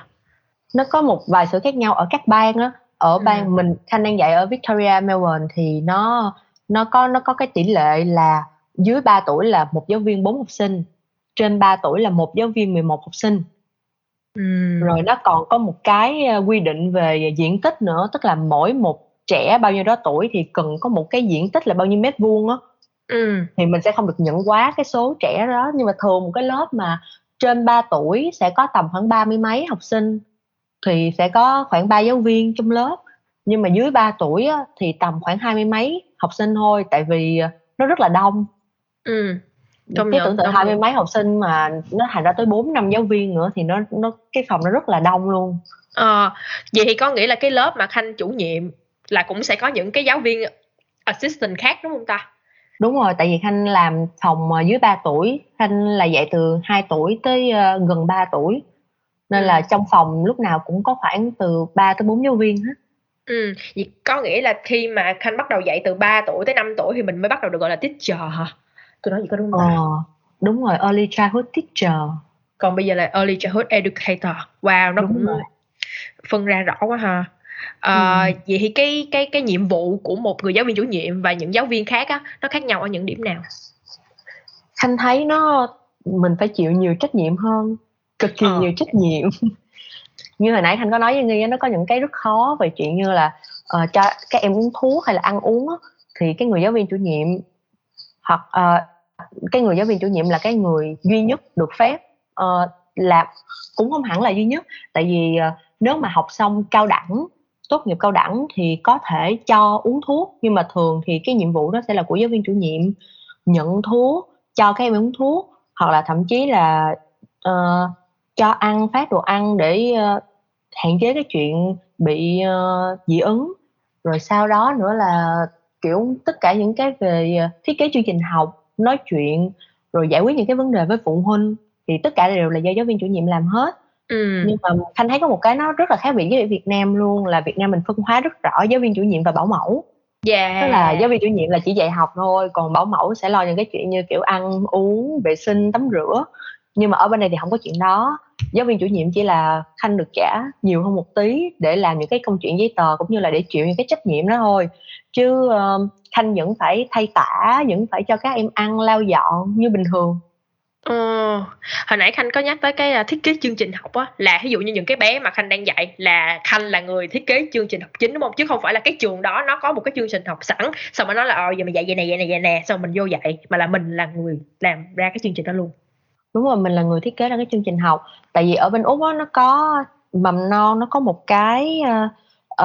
nó có một vài sự khác nhau ở các bang á ở Ừ. bang mình khanh đang dạy ở Victoria Melbourne thì nó nó có nó có cái tỷ lệ là dưới 3 tuổi là một giáo viên 4 học sinh trên 3 tuổi là một giáo viên 11 học sinh Ừm. rồi nó còn có một cái ờ, quy định về diện tích nữa tức là mỗi một trẻ bao nhiêu đó tuổi thì cần có một cái diện tích là bao nhiêu mét vuông á. Ừm. thì mình sẽ không được nhận quá cái số trẻ đó nhưng mà thường một cái lớp mà trên 3 tuổi sẽ có tầm khoảng ba mươi mấy học sinh thì sẽ có khoảng 3 giáo viên trong lớp. Nhưng mà dưới 3 tuổi á, thì tầm khoảng hai mươi mấy học sinh thôi tại vì ờ, nó rất là đông. Ừm. Công cái nhận, tưởng tượng hai mươi mấy học sinh mà nó thành ra tới bốn năm giáo viên nữa thì nó nó cái phòng nó rất là đông luôn. Ờ, vậy thì có nghĩa là cái lớp mà Khanh chủ nhiệm là cũng sẽ có những cái giáo viên assistant khác đúng không ta? đúng rồi tại vì khanh làm phòng dưới 3 tuổi khanh là dạy từ 2 tuổi tới ờ, gần 3 tuổi nên Ừ. là trong phòng lúc nào cũng có khoảng từ 3 tới 4 giáo viên hết Ừ, vậy có nghĩa là khi mà Khanh bắt đầu dạy từ 3 tuổi tới 5 tuổi thì mình mới bắt đầu được gọi là teacher hả? Tôi nói gì có đúng không? ờ, đúng rồi early childhood teacher Còn bây giờ là early childhood educator. Wow, nó Đúng cũng rồi. phân ra rõ quá ha. Ờ, Ừ. vậy thì cái cái cái nhiệm vụ của một người giáo viên chủ nhiệm và những giáo viên khác á nó khác nhau ở những điểm nào? khanh thấy nó mình phải chịu nhiều trách nhiệm hơn cực kỳ Ờ. nhiều trách nhiệm như hồi nãy khanh có nói với nghi nó có những cái rất khó về chuyện như là ờ, cho các em uống thuốc hay là ăn uống á, thì cái người giáo viên chủ nhiệm hoặc ờ, cái người giáo viên chủ nhiệm là cái người duy nhất được phép ờ, làm cũng không hẳn là duy nhất tại vì ờ, nếu mà học xong cao đẳng tốt nghiệp cao đẳng thì có thể cho uống thuốc nhưng mà thường thì cái nhiệm vụ đó sẽ là của giáo viên chủ nhiệm nhận thuốc cho các em uống thuốc hoặc là thậm chí là uh, cho ăn phát đồ ăn để uh, hạn chế cái chuyện bị uh, dị ứng. Rồi sau đó nữa là kiểu tất cả những cái về thiết kế chương trình học nói chuyện rồi giải quyết những cái vấn đề với phụ huynh thì tất cả đều là do giáo viên chủ nhiệm làm hết ừ. nhưng mà khanh thấy có một cái nó rất là khác biệt với Việt Nam luôn là Việt Nam mình phân hóa rất rõ giáo viên chủ nhiệm và bảo mẫu. Yeah. tức là giáo viên chủ nhiệm là chỉ dạy học thôi còn bảo mẫu sẽ lo những cái chuyện như kiểu ăn uống vệ sinh tắm rửa. Nhưng mà ở bên này thì không có chuyện đó. Giáo viên chủ nhiệm chỉ là khanh được trả nhiều hơn một tí để làm những cái công chuyện giấy tờ cũng như là để chịu những cái trách nhiệm đó thôi. Chứ uh, khanh vẫn phải thay tả vẫn phải cho các em ăn lau dọn như bình thường Ờ, hồi nãy Khanh có nhắc tới cái à, thiết kế chương trình học á là ví dụ như những cái bé mà Khanh đang dạy là Khanh là người thiết kế chương trình học chính đúng không? Chứ không phải là cái trường đó nó có một cái chương trình học sẵn xong mà nó là ờ giờ mình dạy vậy này vậy này vậy nè. Xong mình vô dạy mà là mình là người làm ra cái chương trình đó luôn. Đúng rồi mình là người thiết kế ra cái chương trình học. Tại vì ở bên úc á nó có mầm non nó có một cái uh,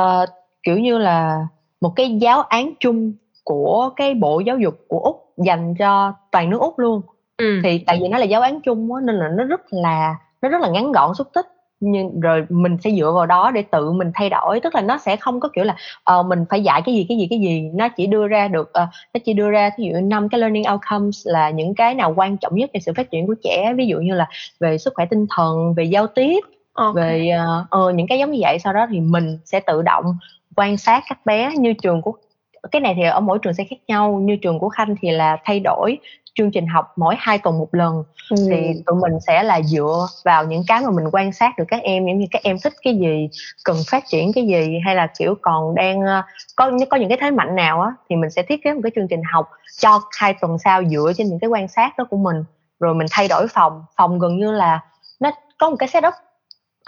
uh, kiểu như là một cái giáo án chung của cái bộ giáo dục của úc dành cho toàn nước úc luôn ừ. thì tại vì nó là giáo án chung á nên là nó rất là nó rất là ngắn gọn xúc tích. Nhưng rồi mình sẽ dựa vào đó để tự mình thay đổi. Tức là nó sẽ không có kiểu là uh, mình phải dạy cái gì cái gì cái gì. Nó chỉ đưa ra được uh, nó chỉ đưa ra ví dụ năm cái learning outcomes là những cái nào quan trọng nhất về sự phát triển của trẻ. Ví dụ như là về sức khỏe tinh thần về giao tiếp okay. về uh, uh, những cái giống như vậy. Sau đó thì mình sẽ tự động quan sát các bé. Như trường của cái này thì ở mỗi trường sẽ khác nhau. Như trường của khanh thì là thay đổi chương trình học mỗi hai tuần một lần ừ. thì tụi mình sẽ là dựa vào những cái mà mình quan sát được các em những như các em thích cái gì cần phát triển cái gì hay là kiểu còn đang ờ, có có những cái thế mạnh nào á thì mình sẽ thiết kế một cái chương trình học cho hai tuần sau dựa trên những cái quan sát đó của mình rồi mình thay đổi phòng phòng gần như là nó có một cái setup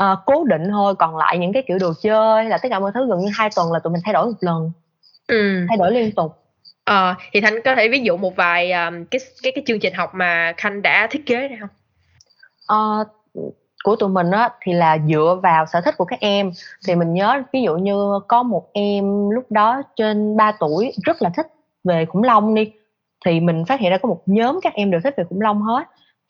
uh, cố định thôi còn lại những cái kiểu đồ chơi là tất cả mọi thứ gần như hai tuần là tụi mình thay đổi một lần ừ. thay đổi liên tục Ờ, thì Thanh có thể ví dụ một vài um, cái cái cái chương trình học mà Khanh đã thiết kế ra không? Ờ, của tụi mình á thì là dựa vào sở thích của các em. Thì mình nhớ ví dụ như có một em lúc đó trên 3 tuổi rất là thích về khủng long đi thì mình phát hiện ra có một nhóm các em đều thích về khủng long hết.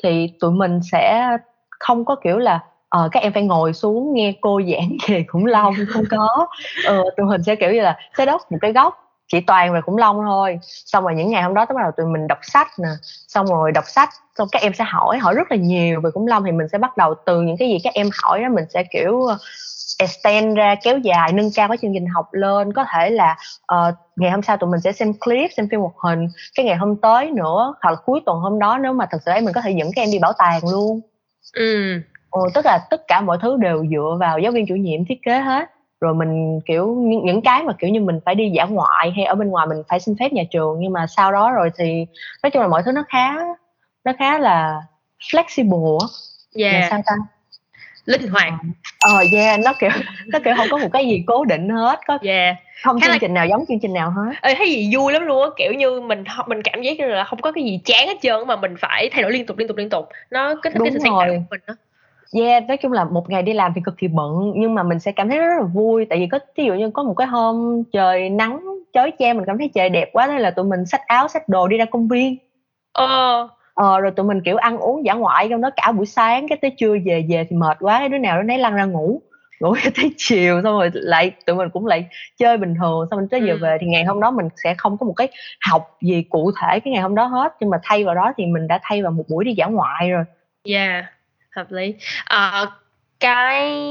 Thì tụi mình sẽ không có kiểu là uh, các em phải ngồi xuống nghe cô giảng về khủng long không có. Uh, tụi mình sẽ kiểu như là sẽ up một cái góc chỉ toàn về khủng long thôi. Xong rồi những ngày hôm đó bắt đầu tụi mình đọc sách nè. Xong rồi đọc sách xong các em sẽ hỏi hỏi rất là nhiều về khủng long thì mình sẽ bắt đầu từ những cái gì các em hỏi đó mình sẽ kiểu ờ, extend ra kéo dài nâng cao cái chương trình học lên. Có thể là uh, ngày hôm sau tụi mình sẽ xem clip xem phim hoạt hình. Cái ngày hôm tới nữa hoặc là cuối tuần hôm đó nếu mà thật sự ấy mình có thể dẫn các em đi bảo tàng luôn. Ừ. Ừ, tức là tất cả mọi thứ đều dựa vào giáo viên chủ nhiệm thiết kế hết rồi mình kiểu những, những cái mà kiểu như mình phải đi dã ngoại hay ở bên ngoài mình phải xin phép nhà trường nhưng mà sau đó rồi thì nói chung là mọi thứ nó khá nó khá là flexible yeah. là sao ta? Linh hoạt. Ờ uh, yeah nó kiểu nó kiểu không có một cái gì cố định hết có yeah. không Khá chương là... trình nào giống chương trình nào hết. Ê, thấy gì vui lắm luôn á kiểu như mình mình cảm giác như là không có cái gì chán hết trơn mà mình phải thay đổi liên tục liên tục liên tục. Nó kích thích cái sự sáng tạo của mình đó Yeah, nói chung là một ngày đi làm thì cực kỳ bận nhưng mà mình sẽ cảm thấy rất là vui tại vì có ví dụ như có một cái hôm trời nắng chói chang mình cảm thấy trời đẹp quá nên là tụi mình xách áo xách đồ đi ra công viên. Ờ. Ờ rồi tụi mình kiểu ăn uống dã ngoại trong đó cả buổi sáng cái tới trưa về về thì mệt quá đứa nào đứa nấy lăn ra ngủ ngủ tới chiều xong rồi lại tụi mình cũng lại chơi bình thường xong rồi tới giờ ừ. về thì ngày hôm đó mình sẽ không có một cái học gì cụ thể cái ngày hôm đó hết nhưng mà thay vào đó thì mình đã thay vào một buổi đi dã ngoại rồi. Yeah hợp lý. À, cái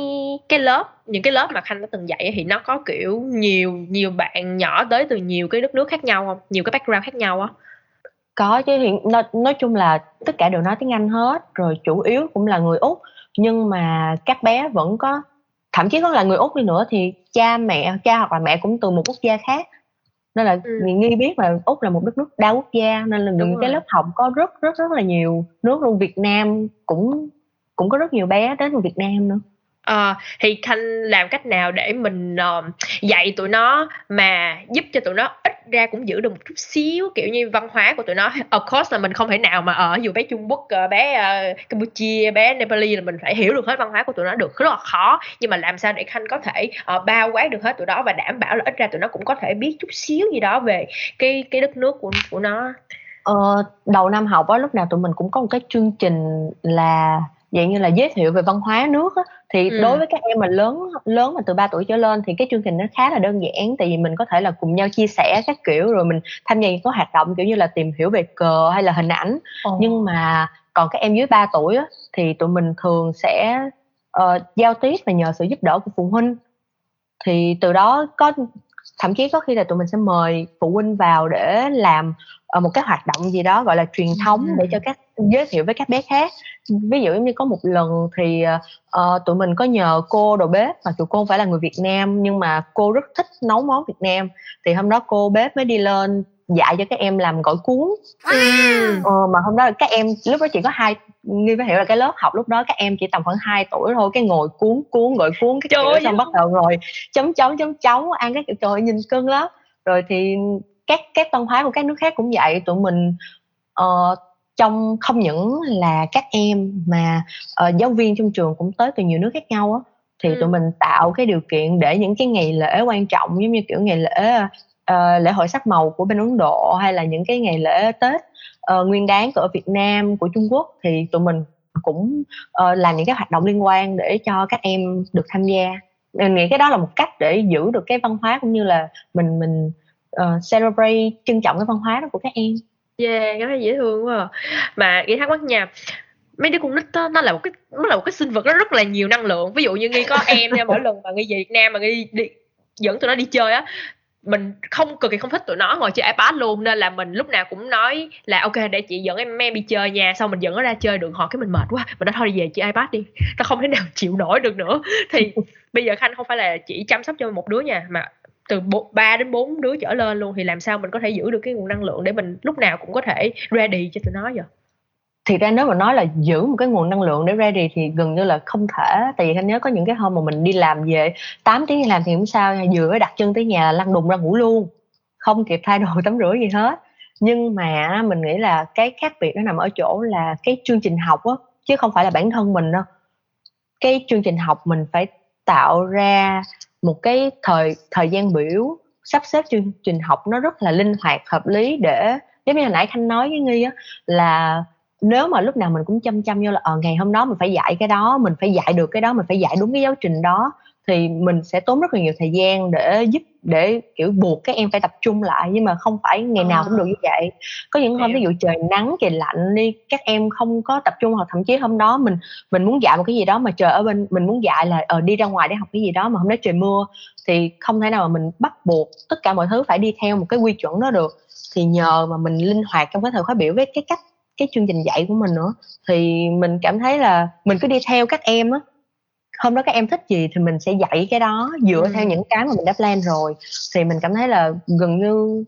cái lớp những cái lớp mà khanh đã từng dạy thì nó có kiểu nhiều nhiều bạn nhỏ tới từ nhiều cái đất nước khác nhau không? Nhiều cái background khác nhau á. Có chứ hiện nói, nói chung là tất cả đều nói tiếng anh hết rồi chủ yếu cũng là người úc. Nhưng mà các bé vẫn có thậm chí có là người úc đi nữa thì cha mẹ cha hoặc là mẹ cũng từ một quốc gia khác. Nên là ừ. nghi biết là úc là một đất nước đa quốc gia nên là những cái lớp học có rất rất rất là nhiều. Nước luôn việt nam cũng cũng có rất nhiều bé đến từ Việt Nam nữa. À, thì Khanh làm cách nào để mình uh, dạy tụi nó mà giúp cho tụi nó ít ra cũng giữ được một chút xíu kiểu như văn hóa của tụi nó? Of course là mình không thể nào mà ở dù bé Trung Quốc uh, bé uh, Campuchia bé Nepali là mình phải hiểu được hết văn hóa của tụi nó được rất là khó. Nhưng mà làm sao để Khanh có thể uh, bao quát được hết tụi đó và đảm bảo là ít ra tụi nó cũng có thể biết chút xíu gì đó về cái cái đất nước của của nó? Ờ, đầu năm học á lúc nào tụi mình cũng có một cái chương trình là dạng như là giới thiệu về văn hóa nước á, thì ừ. đối với các em mà lớn lớn mà từ 3 tuổi trở lên thì cái chương trình nó khá là đơn giản tại vì mình có thể là cùng nhau chia sẻ các kiểu rồi mình tham gia những cái hoạt động kiểu như là tìm hiểu về cờ hay là hình ảnh ừ. nhưng mà còn các em dưới 3 tuổi á, thì tụi mình thường sẽ uh, giao tiếp và nhờ sự giúp đỡ của phụ huynh thì từ đó có thậm chí có khi là tụi mình sẽ mời phụ huynh vào để làm một cái hoạt động gì đó gọi là truyền thống để cho các giới thiệu với các bé khác. Ví dụ như có một lần thì uh, tụi mình có nhờ cô đầu bếp mà tụi cô phải là người Việt Nam nhưng mà cô rất thích nấu món Việt Nam. Thì hôm đó cô bếp mới đi lên dạy cho các em làm gỏi cuốn. Ừ. ờ, mà hôm đó các em lúc đó chỉ có hai nghi phải hiểu là cái lớp học lúc đó các em chỉ tầm khoảng 2 tuổi thôi cái ngồi cuốn cuốn gọi cuốn cái kiểu xong bắt đầu ngồi chấm chấm chấm chấm ăn cái kiểu. Trời nhìn cưng lắm. Rồi thì các các văn hóa của các nước khác cũng vậy. Tụi mình uh, trong không những là các em mà uh, giáo viên trong trường cũng tới từ nhiều nước khác nhau á. Thì ừ. tụi mình tạo cái điều kiện để những cái ngày lễ quan trọng giống như kiểu ngày lễ uh, lễ hội sắc màu của bên Ấn Độ hay là những cái ngày lễ Tết uh, Nguyên đáng ở Việt Nam của Trung Quốc thì tụi mình cũng uh, làm những cái hoạt động liên quan để cho các em được tham gia. Mình nghĩ cái đó là một cách để giữ được cái văn hóa cũng như là mình mình uh, celebrate trân trọng cái văn hóa đó của các em. Yeah cái thấy dễ thương quá à. mà nghĩ thắc mắc nha mấy đứa con nít đó, nó là một cái nó là một cái sinh vật nó rất là nhiều năng lượng. Ví dụ như nghi có em nha mỗi lần mà nghi về Việt Nam mà nghi đi dẫn tụi nó đi chơi á mình không cực kỳ không thích tụi nó ngồi chơi ipad luôn. Nên là mình lúc nào cũng nói là ok để chị dẫn em em đi chơi nha. Xong mình dẫn nó ra chơi được họ cái mình mệt quá mình nói thôi đi về chơi ipad đi. Nó không thể nào chịu nổi được nữa. Thì bây giờ khanh không phải là chỉ chăm sóc cho một đứa nha mà từ 3 đến 4 đứa trở lên luôn, thì làm sao mình có thể giữ được cái nguồn năng lượng để mình lúc nào cũng có thể ready cho tụi nó vậy? Thì ra nếu mà nói là giữ một cái nguồn năng lượng để ready thì gần như là không thể. Tại vì anh nhớ có những cái hôm mà mình đi làm về 8 tiếng đi làm thì cũng sao vừa đặt chân tới nhà là lăn đùng ra ngủ luôn. Không kịp thay đồ tắm rửa gì hết. Nhưng mà mình nghĩ là cái khác biệt nó nằm ở chỗ là cái chương trình học á, chứ không phải là bản thân mình đâu. Cái chương trình học mình phải tạo ra một cái thời thời gian biểu sắp xếp chương trình học nó rất là linh hoạt hợp lý để giống như hồi nãy khanh nói với nghi á là nếu mà lúc nào mình cũng chăm chăm vô là ở ờ, ngày hôm đó mình phải dạy cái đó mình phải dạy được cái đó mình phải dạy đúng cái giáo trình đó thì mình sẽ tốn rất là nhiều thời gian để giúp để kiểu buộc các em phải tập trung lại nhưng mà không phải ngày nào cũng được như vậy. Có những hôm ví dụ trời nắng trời lạnh đi các em không có tập trung hoặc thậm chí hôm đó mình mình muốn dạy một cái gì đó mà trời ở bên mình muốn dạy là ờ, đi ra ngoài để học cái gì đó mà hôm đó trời mưa thì không thể nào mà mình bắt buộc tất cả mọi thứ phải đi theo một cái quy chuẩn đó được. Thì nhờ mà mình linh hoạt trong cái thời khóa biểu với cái cách cái chương trình dạy của mình nữa thì mình cảm thấy là mình cứ đi theo các em á hôm đó các em thích gì thì mình sẽ dạy cái đó dựa ừ. theo những cái mà mình đã plan rồi thì mình cảm thấy là gần như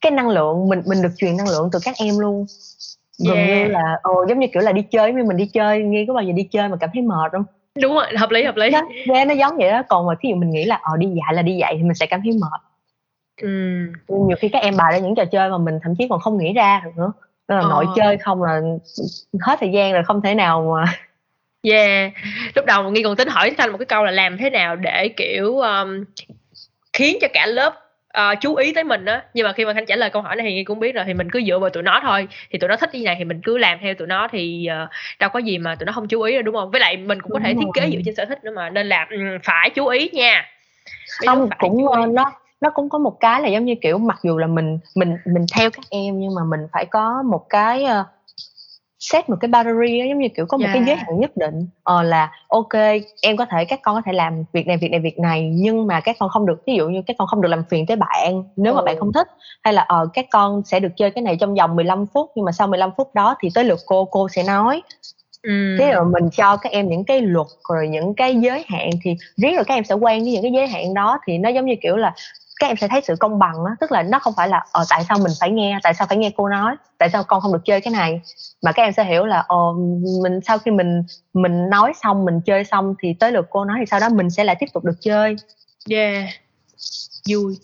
cái năng lượng mình mình được truyền năng lượng từ các em luôn gần yeah. như là ồ giống như kiểu là đi chơi như mình đi chơi nghe có bao giờ đi chơi mà cảm thấy mệt không đúng rồi hợp lý hợp lý nghe nó giống vậy đó còn mà ví dụ mình nghĩ là ờ đi dạy là đi dạy thì mình sẽ cảm thấy mệt ừ. nhiều khi các em bài ra những trò chơi mà mình thậm chí còn không nghĩ ra được nữa là ờ. nội chơi không là hết thời gian rồi không thể nào mà yeah. Lúc đầu nghi còn tính hỏi thanh một cái câu là làm thế nào để kiểu um, khiến cho cả lớp uh, chú ý tới mình á. Nhưng mà khi mà khanh trả lời câu hỏi này thì nghi cũng biết rồi thì mình cứ dựa vào tụi nó thôi. Thì tụi nó thích như này thì mình cứ làm theo tụi nó thì uh, đâu có gì mà tụi nó không chú ý đâu đúng không? Với lại mình cũng có thể thiết kế dựa trên sở thích nữa mà nên là um, phải chú ý nha. Không cũng nó nó cũng có một cái là giống như kiểu mặc dù là mình mình mình theo các em nhưng mà mình phải có một cái set một cái boundary đó, giống như kiểu có một yeah. cái giới hạn nhất định ờ là ok em có thể các con có thể làm việc này việc này việc này nhưng mà các con không được ví dụ như các con không được làm phiền tới bạn nếu ừ. mà bạn không thích hay là ờ các con sẽ được chơi cái này trong vòng 15 phút nhưng mà sau 15 phút đó thì tới lượt cô cô sẽ nói Ừ. thế rồi mình cho các em những cái luật rồi những cái giới hạn thì riết rồi các em sẽ quen với những cái giới hạn đó thì nó giống như kiểu là các em sẽ thấy sự công bằng á tức là nó không phải là ờ tại sao mình phải nghe tại sao phải nghe cô nói tại sao con không được chơi cái này. Mà các em sẽ hiểu là ờ mình sau khi mình mình nói xong mình chơi xong thì tới lượt cô nói thì sau đó mình sẽ lại tiếp tục được chơi. Yeah. Vui.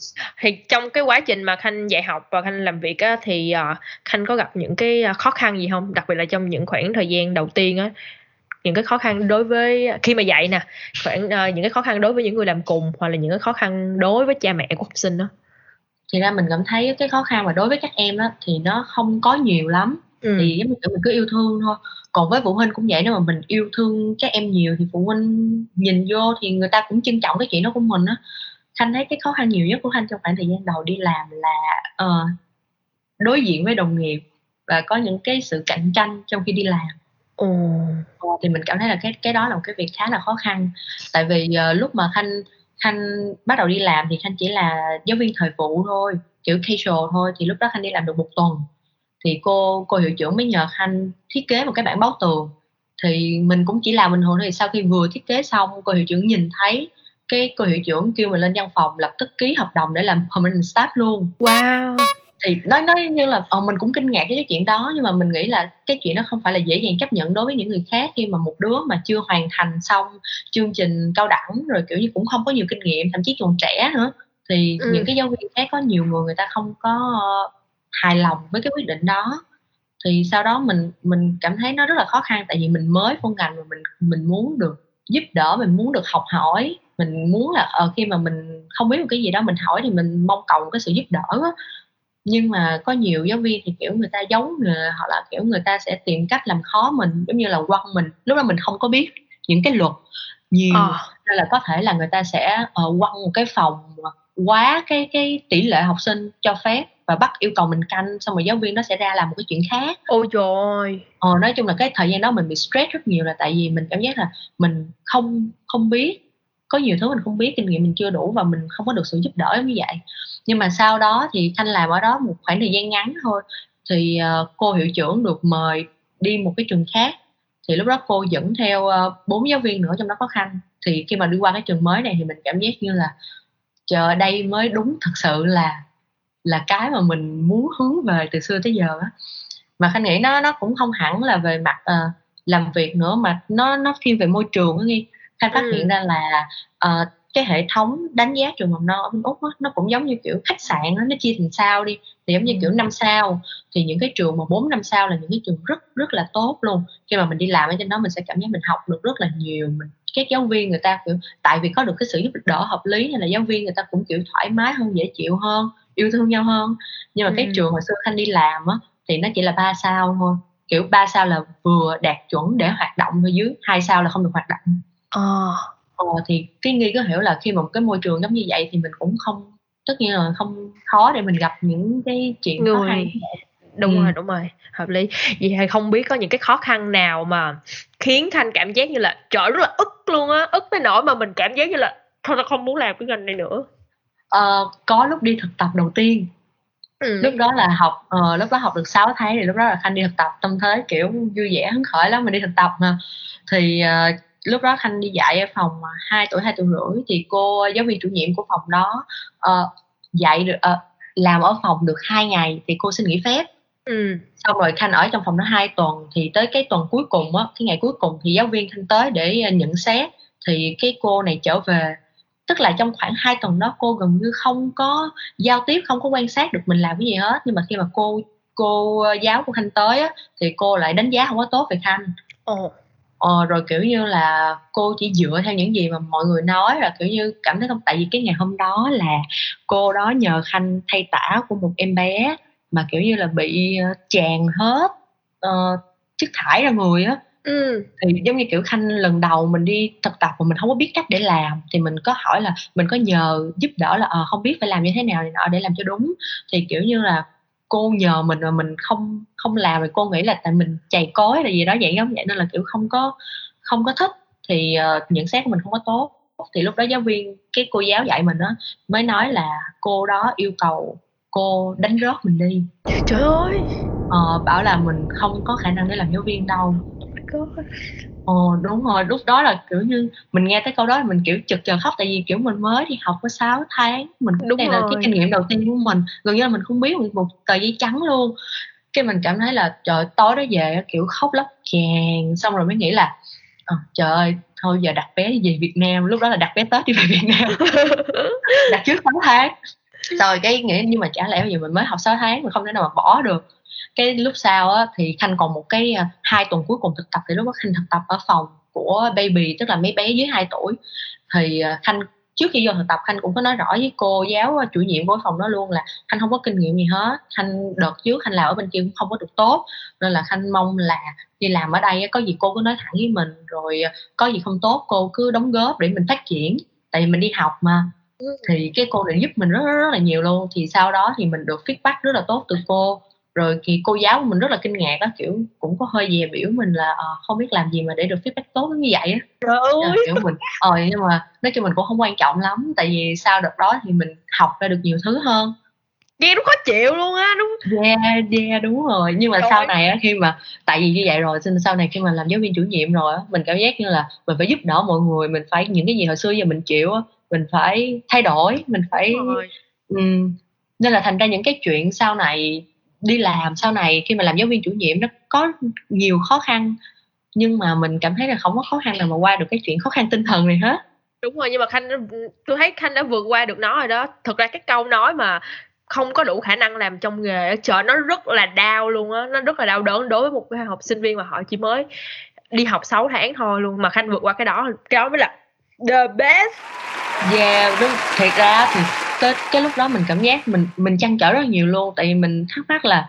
Thì trong cái quá trình mà khanh dạy học và khanh làm việc á thì uh, khanh có gặp những cái ờ, khó khăn gì không? Đặc biệt là trong những khoảng thời gian đầu tiên á những cái khó khăn đối với khi mà dạy nè khoảng uh, những cái khó khăn đối với những người làm cùng hoặc là những cái khó khăn đối với cha mẹ của học sinh đó. Thì ra mình cảm thấy cái khó khăn mà đối với các em đó thì nó không có nhiều lắm. Ừ. thì giống như mình cứ yêu thương thôi. Còn với phụ huynh cũng vậy nếu mà mình yêu thương các em nhiều thì phụ huynh nhìn vô thì người ta cũng trân trọng cái chuyện đó của mình á. Khanh thấy cái khó khăn nhiều nhất của khanh trong khoảng thời gian đầu đi làm là uh, đối diện với đồng nghiệp và có những cái sự cạnh tranh trong khi đi làm Ồ. Ờ, thì mình cảm thấy là cái cái đó là một cái việc khá là khó khăn. Tại vì uh, lúc mà khanh khanh bắt đầu đi làm thì khanh chỉ là giáo viên thời vụ thôi kiểu casual thôi thì lúc đó khanh đi làm được một tuần. Thì cô cô hiệu trưởng mới nhờ khanh thiết kế một cái bảng báo tường. Thì mình cũng chỉ làm bình thường thì sau khi vừa thiết kế xong cô hiệu trưởng nhìn thấy cái cô hiệu trưởng kêu mình lên văn phòng lập tức ký hợp đồng để làm permanent staff luôn. Wow thì nói nói như là ờ, mình cũng kinh ngạc với cái chuyện đó nhưng mà mình nghĩ là cái chuyện đó không phải là dễ dàng chấp nhận đối với những người khác khi mà một đứa mà chưa hoàn thành xong chương trình cao đẳng rồi kiểu như cũng không có nhiều kinh nghiệm thậm chí còn trẻ nữa thì ừ. những cái giáo viên khác có nhiều người người ta không có hài lòng với cái quyết định đó thì sau đó mình mình cảm thấy nó rất là khó khăn tại vì mình mới vô ngành mà mình mình muốn được giúp đỡ mình muốn được học hỏi mình muốn là ờ, khi mà mình không biết một cái gì đó mình hỏi thì mình mong cầu một cái sự giúp đỡ đó. Nhưng mà có nhiều giáo viên thì kiểu người ta giấu nghề hoặc là kiểu người ta sẽ tìm cách làm khó mình giống như là quăng mình lúc đó mình không có biết những cái luật nhiều. À. nên là có thể là người ta sẽ uh, quăng một cái phòng quá cái cái tỷ lệ học sinh cho phép và bắt yêu cầu mình canh xong rồi giáo viên nó sẽ ra làm một cái chuyện khác. Ôi trời ơi! Ờ, nói chung là cái thời gian đó mình bị stress rất nhiều là tại vì mình cảm giác là mình không không biết có nhiều thứ mình không biết kinh nghiệm mình chưa đủ và mình không có được sự giúp đỡ như vậy. Nhưng mà sau đó thì thanh làm ở đó một khoảng thời gian ngắn thôi thì uh, cô hiệu trưởng được mời đi một cái trường khác. Thì lúc đó cô dẫn theo uh, bốn giáo viên nữa trong đó có khanh. Thì khi mà đi qua cái trường mới này thì mình cảm giác như là chờ đây mới đúng thật sự là là cái mà mình muốn hướng về từ xưa tới giờ á. Mà khanh nghĩ nó nó cũng không hẳn là về mặt uh, làm việc nữa mà nó nó thiên về môi trường á nghi khanh phát ừ. hiện ra là uh, cái hệ thống đánh giá trường mầm non ở bên úc á, nó cũng giống như kiểu khách sạn á, nó chia thành sao đi. Thì giống như kiểu năm sao thì những cái trường mà bốn năm sao là những cái trường rất rất là tốt luôn. Khi mà mình đi làm ở trên đó mình sẽ cảm giác mình học được rất là nhiều mình các giáo viên người ta kiểu tại vì có được cái sự giúp đỡ hợp lý nên là giáo viên người ta cũng kiểu thoải mái hơn dễ chịu hơn yêu thương nhau hơn. Nhưng mà ừ. cái trường hồi xưa khanh đi làm á thì nó chỉ là ba sao thôi. Kiểu ba sao là vừa đạt chuẩn để hoạt động thôi dưới hai sao là không được hoạt động ờ. Ờ thì cái nghi có hiểu là khi mà một cái môi trường giống như vậy thì mình cũng không tất nhiên là không khó để mình gặp những cái chuyện người. đúng ừ. rồi đúng rồi hợp lý. Vậy hay không biết có những cái khó khăn nào mà khiến thanh cảm giác như là trời rất là ức luôn á ức tới nỗi mà mình cảm giác như là thôi tao không muốn làm cái ngành này nữa. Uh, có lúc đi thực tập đầu tiên. Ừ. lúc đó là học uh, lúc đó học được 6 tháng thì lúc đó là khanh đi thực tập tâm thế kiểu vui vẻ hứng khởi lắm mình đi thực tập mà. Thì uh, lúc đó khanh đi dạy ở phòng hai tuổi hai tuổi rưỡi thì cô giáo viên chủ nhiệm của phòng đó uh, dạy được uh, làm ở phòng được hai ngày thì cô xin nghỉ phép ừ. xong rồi khanh ở trong phòng đó hai tuần thì tới cái tuần cuối cùng á cái ngày cuối cùng thì giáo viên khanh tới để nhận xét thì cái cô này trở về tức là trong khoảng 2 tuần đó cô gần như không có giao tiếp không có quan sát được mình làm cái gì hết nhưng mà khi mà cô cô giáo của khanh tới á, thì cô lại đánh giá không có tốt về khanh Ồ. Ờ, rồi kiểu như là cô chỉ dựa theo những gì mà mọi người nói là kiểu như cảm thấy không tại vì cái ngày hôm đó là cô đó nhờ khanh thay tả của một em bé mà kiểu như là bị tràn hết uh, chất thải ra người á Ừ. Thì giống như, kiểu, Khanh lần đầu mình đi thực tập mà mình không có biết cách để làm, thì mình có hỏi là mình có nhờ giúp đỡ là, ờ, hông biết phải làm như thế nào để làm cho đúng. Thì, kiểu như là, cô nhờ mình mà mình không không làm thì cô nghĩ là tại mình chày cối là gì đó dạng giống vậy nên là, kiểu, không có không có thích, thì, ờ, nhận xét của mình không có tốt. Thì lúc đó giáo viên cái cô giáo dạy mình á, mới nói là cô đó yêu cầu cô đánh rớt mình đi. Trời ơi! Ờ, bảo là mình không có khả năng để làm giáo viên đâu god Ồ, đúng rồi, lúc đó là, kiểu như, mình nghe tới câu đó thì mình, kiểu, chực chờ khóc tại vì, kiểu, mình mới đi học có 6 tháng, mình Đúng đây là cái kinh nghiệm đầu tiên của mình, gần như là mình không biết một một tờ giấy trắng luôn. Cái mình cảm thấy là trời tối đó về kiểu khóc lóc tràn, xong rồi mới nghĩ là ờ, trời ơi, thôi giờ đặt vé về Việt Nam, lúc đó là đặt vé Tết đi về Việt Nam. Đặt trước 6 tháng. rồi cái nghĩ nhưng mà chả lẽ bây giờ mình mới học 6 tháng mình không thể nào mà bỏ được cái lúc sau á, thì khanh còn một cái à, hai tuần cuối cùng thực tập. Thì lúc đó khanh thực tập ở phòng của baby tức là mấy bé dưới 2 tuổi. Thì à, khanh trước khi vô thực tập khanh cũng có nói rõ với cô giáo à, chủ nhiệm của phòng đó luôn là khanh không có kinh nghiệm gì hết. Khanh đợt trước khanh làm ở bên kia cũng không có được tốt. Nên là khanh mong là đi làm ở đây có gì cô cứ nói thẳng với mình rồi có gì không tốt cô cứ đóng góp để mình phát triển. Tại vì mình đi học mà. Thì cái cô này giúp mình rất, rất rất là nhiều luôn. Thì sau đó thì mình được feedback rất là tốt từ cô rồi thì cô giáo của mình rất là kinh ngạc á kiểu cũng có hơi dè biểu mình là uh, không biết làm gì mà để được feedback tốt như vậy á. Trời kiểu mình ờ nhưng mà nói chung mình cũng không quan trọng lắm tại vì sau đợt đó thì mình học ra được nhiều thứ hơn. Nghe nó khó chịu luôn á đúng yeah yeah đúng rồi. Nhưng mà Trời sau này á khi mà tại vì như vậy rồi nên sau này khi mà làm giáo viên chủ nhiệm rồi á mình cảm giác như là mình phải giúp đỡ mọi người mình phải những cái gì hồi xưa giờ mình chịu á mình phải thay đổi mình phải Đúng. Ừm, nên là thành ra những cái chuyện sau này đi làm sau này, khi mà làm giáo viên chủ nhiệm nó có nhiều khó khăn, nhưng mà mình cảm thấy là không có khó khăn nào mà qua được cái chuyện khó khăn tinh thần này hết. Đúng rồi, nhưng mà khanh tôi thấy khanh đã vượt qua được nó rồi đó. Thực ra cái câu nói mà không có đủ khả năng làm trong nghề trời, nó rất là đau luôn á. Nó rất là đau đớn đối với một cái học sinh viên mà họ chỉ mới đi học 6 tháng thôi luôn mà khanh vượt qua cái đó. Cái đó mới là the best. Yeah đúng. Thiệt ra thì tới cái lúc đó mình cảm giác mình mình chăn trở rất nhiều luôn. Tại vì mình thắc mắc là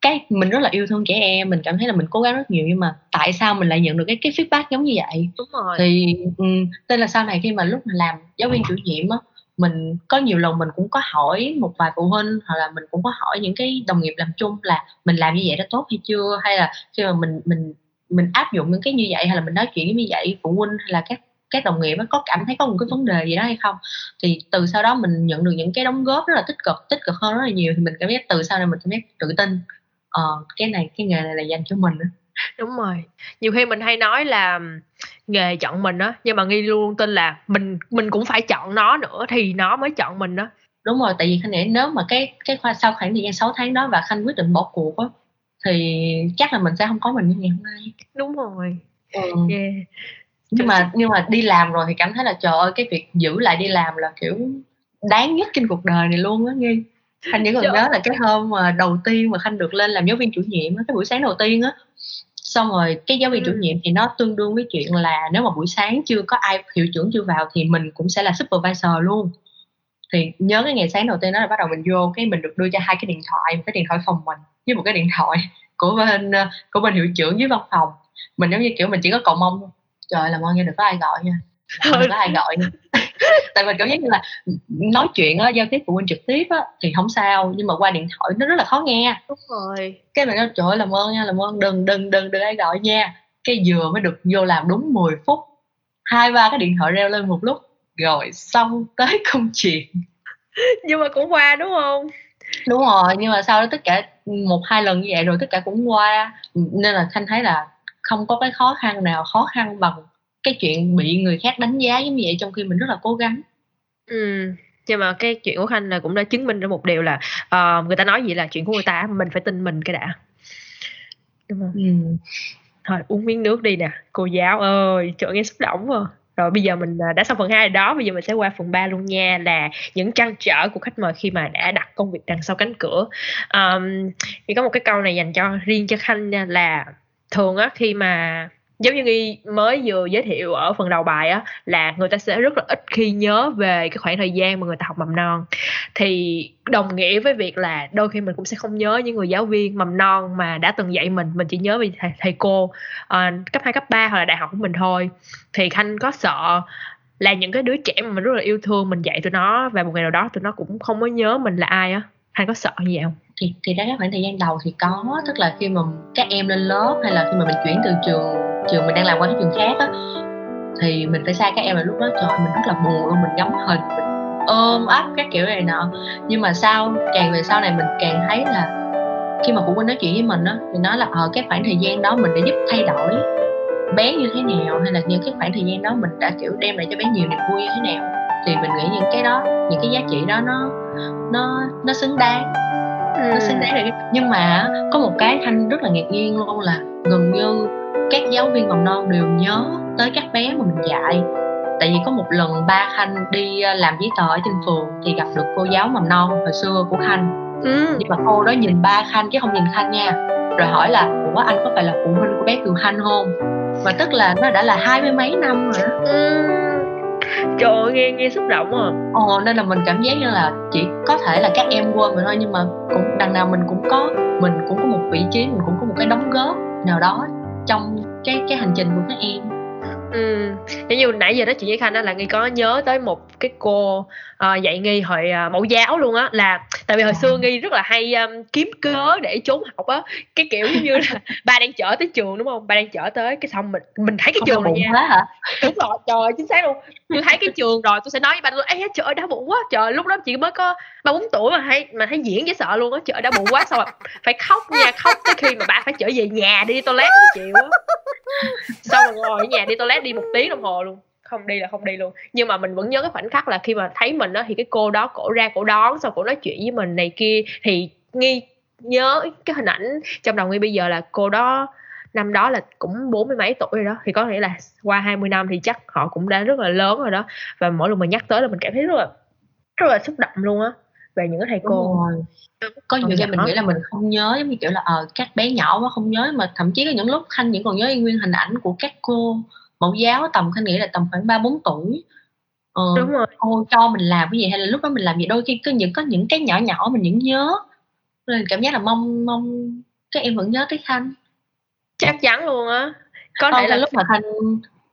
cái mình rất là yêu thương trẻ em mình cảm thấy là mình cố gắng rất nhiều nhưng mà tại sao mình lại nhận được cái cái feedback giống như vậy? Đúng rồi. Thì um, nên là sau này khi mà lúc mình làm giáo viên chủ nhiệm á mình có nhiều lần mình cũng có hỏi một vài phụ huynh hoặc là mình cũng có hỏi những cái đồng nghiệp làm chung là mình làm như vậy đã tốt hay chưa? Hay là khi mà mình mình mình áp dụng những cái như vậy hay là mình nói chuyện như vậy phụ huynh hay là các các đồng nghiệp có cảm thấy có một cái vấn đề gì đó hay không? Thì từ sau đó mình nhận được những cái đóng góp rất là tích cực tích cực hơn rất là nhiều. Thì mình cảm giác từ sau này mình cảm giác tự tin. Ờ, cái này cái nghề này là dành cho mình đúng rồi. Nhiều khi mình hay nói là nghề chọn mình á nhưng mà nghi luôn tin là mình mình cũng phải chọn nó nữa thì nó mới chọn mình đó đúng rồi tại vì khanh nghĩ nếu mà cái cái khoa sau khoảng thời gian 6 tháng đó và khanh quyết định bỏ cuộc á thì chắc là mình sẽ không có mình như ngày hôm nay. Đúng rồi. Ừ. yeah. Nhưng mà nhưng mà đi làm rồi thì cảm thấy là trời ơi cái việc giữ lại đi làm là kiểu đáng nhất trên cuộc đời này luôn á nghi khanh vẫn còn nhớ là cái hôm mà đầu tiên mà khanh được lên làm giáo viên chủ nhiệm á cái buổi sáng đầu tiên á. Xong rồi cái giáo viên chủ Ừ. nhiệm thì nó tương đương với chuyện là nếu mà buổi sáng chưa có ai hiệu trưởng chưa vào thì mình cũng sẽ là supervisor luôn. Thì nhớ cái ngày sáng đầu tiên đó là bắt đầu mình vô cái mình được đưa cho hai cái điện thoại một cái điện thoại phòng mình với một cái điện thoại của bên ờ, của bên hiệu trưởng dưới văn phòng. Mình giống như kiểu mình chỉ có cầu mong thôi. Trời làm ơn nha đừng có ai gọi nha. Đừng có ai gọi. Nha tại mình cảm giác như là nói chuyện á giao tiếp phụ huynh trực tiếp á thì không sao nhưng mà qua điện thoại nó rất là khó nghe. Đúng rồi. Cái mình nói trời ơi làm ơn nha làm ơn đừng đừng đừng đừng ai gọi nha. Cái vừa mới được vô làm đúng 10 phút hai ba cái điện thoại reo lên một lúc rồi xong tới công chuyện. Nhưng mà cũng qua đúng không? Đúng rồi nhưng mà sau đó tất cả một hai lần như vậy rồi tất cả cũng qua. Nên là khanh thấy là không có cái khó khăn nào khó khăn bằng cái chuyện bị người khác đánh giá giống như vậy trong khi mình rất là cố gắng. Ừ nhưng mà cái chuyện của khanh là cũng đã chứng minh ra một điều là ờ, người ta nói gì là chuyện của người ta mình phải tin mình cái đã. Đúng không? Ừ. thôi uống miếng nước đi nè cô giáo ơi trời nghe xúc động quá. Rồi bây giờ mình à, đã xong phần 2 đó bây giờ mình sẽ qua phần 3 luôn nha là những trăn trở của khách mời khi mà đã đặt công việc đằng sau cánh cửa. Um, thì có một cái câu này dành cho riêng cho khanh nha là thường á khi mà giống như nghi mới vừa giới thiệu ở phần đầu bài á là người ta sẽ rất là ít khi nhớ về cái khoảng thời gian mà người ta học mầm non. Thì đồng nghĩa với việc là đôi khi mình cũng sẽ không nhớ những người giáo viên mầm non mà đã từng dạy mình mình chỉ nhớ về thầy, thầy cô à, cấp 2, cấp 3 hoặc là đại học của mình thôi. Thì khanh có sợ là những cái đứa trẻ mà mình rất là yêu thương mình dạy tụi nó và một ngày nào đó tụi nó cũng không có nhớ mình là ai á? Khanh có sợ như vậy không? Thì thì ra cái khoảng thời gian đầu thì có, tức là khi mà các em lên lớp hay là khi mà mình chuyển từ trường trường mình đang làm qua cái trường khác á, thì mình phải xa các em là lúc đó, trời mình rất là buồn luôn, mình ngắm hình, mình ôm ấp các kiểu này nọ. Nhưng mà sau, càng về sau này mình càng thấy là khi mà phụ huynh nói chuyện với mình á, thì nói là ở cái khoảng thời gian đó mình đã giúp thay đổi bé như thế nào, hay là những cái khoảng thời gian đó mình đã, kiểu, đem lại cho bé nhiều niềm vui như thế nào. Thì mình nghĩ những cái đó, những cái giá trị đó nó nó nó xứng đáng nó xứng đáng rồi nhưng mà có một cái thanh rất là ngạc nhiên luôn là gần như các giáo viên mầm non đều nhớ tới các bé mà mình dạy. Tại vì có một lần ba khanh đi ờ, làm giấy tờ ở trên phường thì gặp được cô giáo mầm non hồi xưa của khanh ừ. nhưng mà cô đó nhìn ba khanh chứ không nhìn khanh nha. Rồi hỏi là ủa anh có phải là phụ huynh của bé cường khanh không? Và tức là nó đã là hai mươi mấy năm rồi đó Ừ trời ơi nghe nghe xúc động à. Ồ, nên là mình cảm giác như là chỉ có thể là các em quên mình thôi nhưng mà cũng đằng nào mình cũng có mình cũng có một vị trí mình cũng có một cái đóng góp nào đó trong cái cái hành trình của các em. Ừ, giống như nãy giờ nói chuyện với Khanh á là Nghi có nhớ tới một cái cô uh, dạy Nghi hồi uh, mẫu giáo luôn á là tại vì hồi xưa Nghi rất là hay um, kiếm cớ để trốn học á. Cái kiểu như là ba đang chở tới trường đúng không? Ba đang chở tới cái xong mình mình thấy cái Không trường bụng nha. hả? Đúng rồi trời chính xác luôn. Tôi thấy cái trường rồi tôi sẽ nói với ba tôi ê trời ơi đau bụng quá. Trời lúc đó chị mới có ba bốn tuổi mà thấy mà thấy diễn dễ sợ luôn á trời ơi, đau bụng quá. Xong rồi phải khóc nha khóc tới khi mà ba phải trở về nhà đi toilet chịu á. Xong rồi ngồi ở nhà đi toilet đi một tiếng đồng hồ luôn. Không đi là không đi luôn. Nhưng mà mình vẫn nhớ cái khoảnh khắc là khi mà thấy mình đó thì cái cô đó cổ ra cổ đón xong cổ nói chuyện với mình này kia. Thì nghi nhớ cái hình ảnh trong đầu nghi bây giờ là cô đó năm đó là cũng bốn mươi mấy tuổi rồi đó. Thì có nghĩa là qua 20 năm thì chắc họ cũng đã rất là lớn rồi đó. Và mỗi lần mình nhắc tới là mình cảm thấy rất là rất là xúc động luôn á về những cái thầy cô. Có nhiều Còn khi mình nghĩ là mình không nhớ giống như kiểu là ờ các bé nhỏ quá không nhớ. Mà thậm chí có những lúc khanh vẫn còn nhớ nguyên hình ảnh của các cô mẫu giáo tầm khanh nghĩ là tầm khoảng ba bốn tuổi. Ờ, đúng rồi. cô cho mình làm cái gì hay là lúc đó mình làm gì đôi khi có những có những cái nhỏ nhỏ mình vẫn nhớ. Nên cảm giác là mong mong các em vẫn nhớ tới khanh. Chắc chắn luôn á. Có Không, thể là lúc mà khanh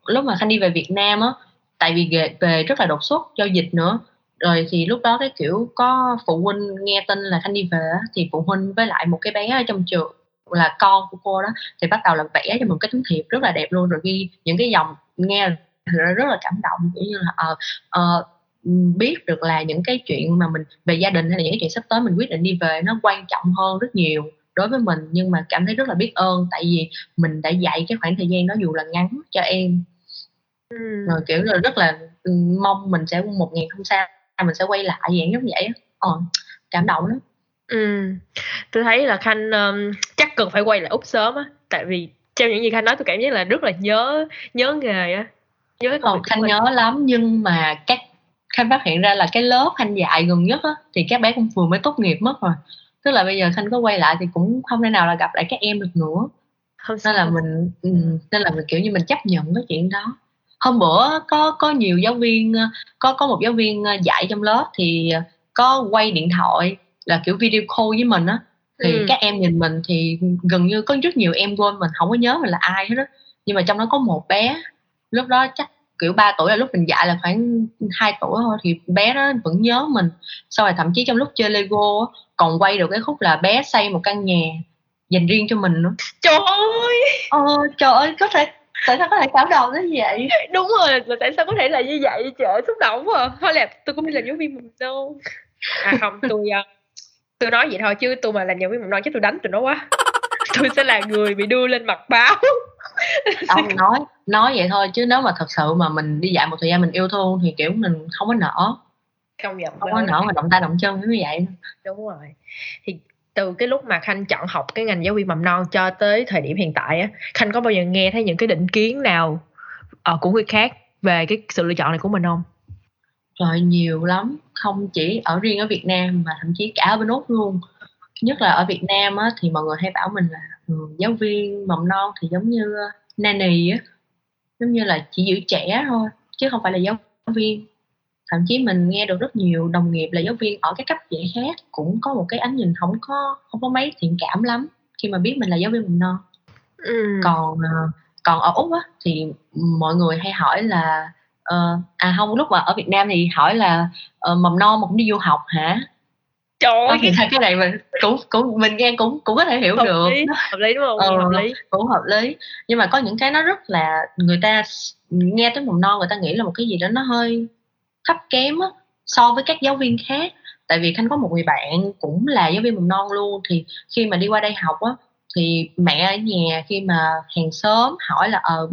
lúc mà khanh đi về Việt Nam á tại vì về, về rất là đột xuất do dịch nữa. Rồi thì lúc đó cái kiểu có phụ huynh nghe tin là khanh đi về thì phụ huynh với lại một cái bé ở trong trường là con của cô đó thì bắt đầu là vẽ cho một cái tấm thiệp rất là đẹp luôn. Rồi ghi những cái dòng nghe rất là cảm động kiểu như là ờ ờ, biết được là những cái chuyện mà mình về gia đình hay là những cái chuyện sắp tới mình quyết định đi về nó quan trọng hơn rất nhiều đối với mình. Nhưng mà cảm thấy rất là biết ơn tại vì mình đã dạy cái khoảng thời gian đó dù là ngắn cho em. Ừ. rồi kiểu là rất là ừ, mong mình sẽ một ngày không sao mình sẽ quay lại dạng giống vậy ờ, cảm động lắm Ừ. Tôi thấy là Khanh um, chắc cần phải quay lại Úc sớm á. Tại vì trong những gì Khanh nói tôi cảm giác là rất là nhớ nhớ nghề á. Nhớ cái công còn việc của khanh mình. nhớ lắm nhưng mà các khanh phát hiện ra là cái lớp khanh dạy gần nhất á thì các bé cũng vừa mới tốt nghiệp mất rồi. Tức là bây giờ khanh có quay lại thì cũng không thể nào là gặp lại các em được nữa. Không nên sao là mình ừ, nên là mình kiểu như mình chấp nhận cái chuyện đó. Hôm bữa có có nhiều giáo viên ờ, có có một giáo viên ờ, dạy trong lớp thì ờ, có quay điện thoại là kiểu video call với mình á thì Ừ. các em nhìn mình thì gần như có rất nhiều em quên mình không có nhớ mình là ai hết á nhưng mà trong đó có một bé lúc đó chắc kiểu 3 tuổi là lúc mình dạy là khoảng 2 tuổi thôi thì bé đó vẫn nhớ mình sau rồi thậm chí trong lúc chơi Lego á, còn quay được cái khúc là bé xây một căn nhà dành riêng cho mình nữa Trời ơi Ờ, trời ơi, có thể tại sao có thể cảm động đến vậy? đúng rồi là tại sao có thể là như vậy trời ơi, xúc động quá à. thôi là tôi cũng đi làm giáo viên mầm non à không tôi ờ, tôi nói vậy thôi chứ tôi mà làm giáo viên mầm non chắc tôi đánh tụi nó quá. Tôi sẽ là người bị đưa lên mặt báo. Ông nói nói vậy thôi chứ nếu mà thật sự mà mình đi dạy một thời gian mình yêu thương thì kiểu mình không có nở, không không có nở mà động tay động chân như vậy. đúng rồi. Thì từ cái lúc mà khanh chọn học cái ngành giáo viên mầm non cho tới thời điểm hiện tại á khanh có bao giờ nghe thấy những cái định kiến nào ờ, của người khác về cái sự lựa chọn này của mình không Trời nhiều lắm, không chỉ ở riêng ở Việt Nam mà thậm chí cả ở bên Úc luôn. Nhất là ở Việt Nam á thì mọi người hay bảo mình là ừ, giáo viên mầm non thì giống như uh, nanny á, giống như là chỉ giữ trẻ thôi chứ không phải là giáo viên. thậm chí mình nghe được rất nhiều đồng nghiệp là giáo viên ở các cấp dạy khác cũng có một cái ánh nhìn không có không có mấy thiện cảm lắm khi mà biết mình là giáo viên mầm non ừ. còn ờ, còn ở úc á thì mọi người hay hỏi là ờ, à không lúc mà ở việt nam thì hỏi là ờ, mầm non mà cũng đi du học hả? Trời ơi thì cái cái này mình cũng cũng mình nghe cũng cũng có thể hiểu hợp được. lý hợp lý đúng không? Ờ. hợp lý. cũng hợp lý. Nhưng mà có những cái nó rất là người ta nghe tới mầm non người ta nghĩ là một cái gì đó nó hơi thấp kém á so với các giáo viên khác. Tại vì khanh có một người bạn cũng là giáo viên mầm non luôn thì khi mà đi qua đây học á thì mẹ ở nhà khi mà hàng xóm hỏi là ờ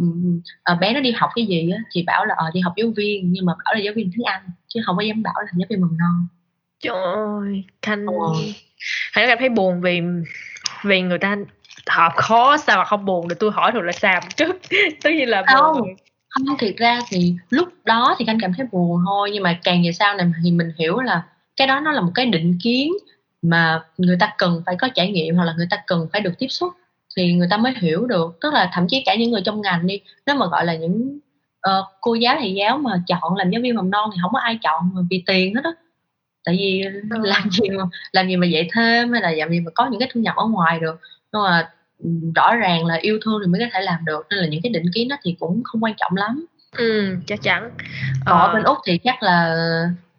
ờ, bé nó đi học cái gì á? Thì bảo là ờ đi học giáo viên. Nhưng mà bảo là giáo viên tiếng Anh chứ không có dám bảo là giáo viên mầm non. Trời ơi khanh hãy cảm thấy buồn vì vì người ta học khó sao mà không buồn được. Tôi hỏi thật là sao? Chút tất nhiên là Không. buồn không thiệt ra thì lúc đó thì anh cảm thấy buồn thôi. Nhưng mà càng về sau này thì mình hiểu là cái đó nó là một cái định kiến mà người ta cần phải có trải nghiệm hoặc là người ta cần phải được tiếp xúc thì người ta mới hiểu được. Tức là thậm chí cả những người trong ngành đi nếu mà gọi là những ờ, cô giáo thầy giáo mà chọn làm giáo viên mầm non thì không có ai chọn vì tiền hết á. Tại vì làm gì mà làm gì mà dạy thêm hay là làm gì mà có những cái thu nhập ở ngoài được. Nhưng mà rõ ràng là yêu thương thì mới có thể làm được nên là những cái định kiến đó thì cũng không quan trọng lắm. Ừ chắc chắn. Ở bên úc thì chắc là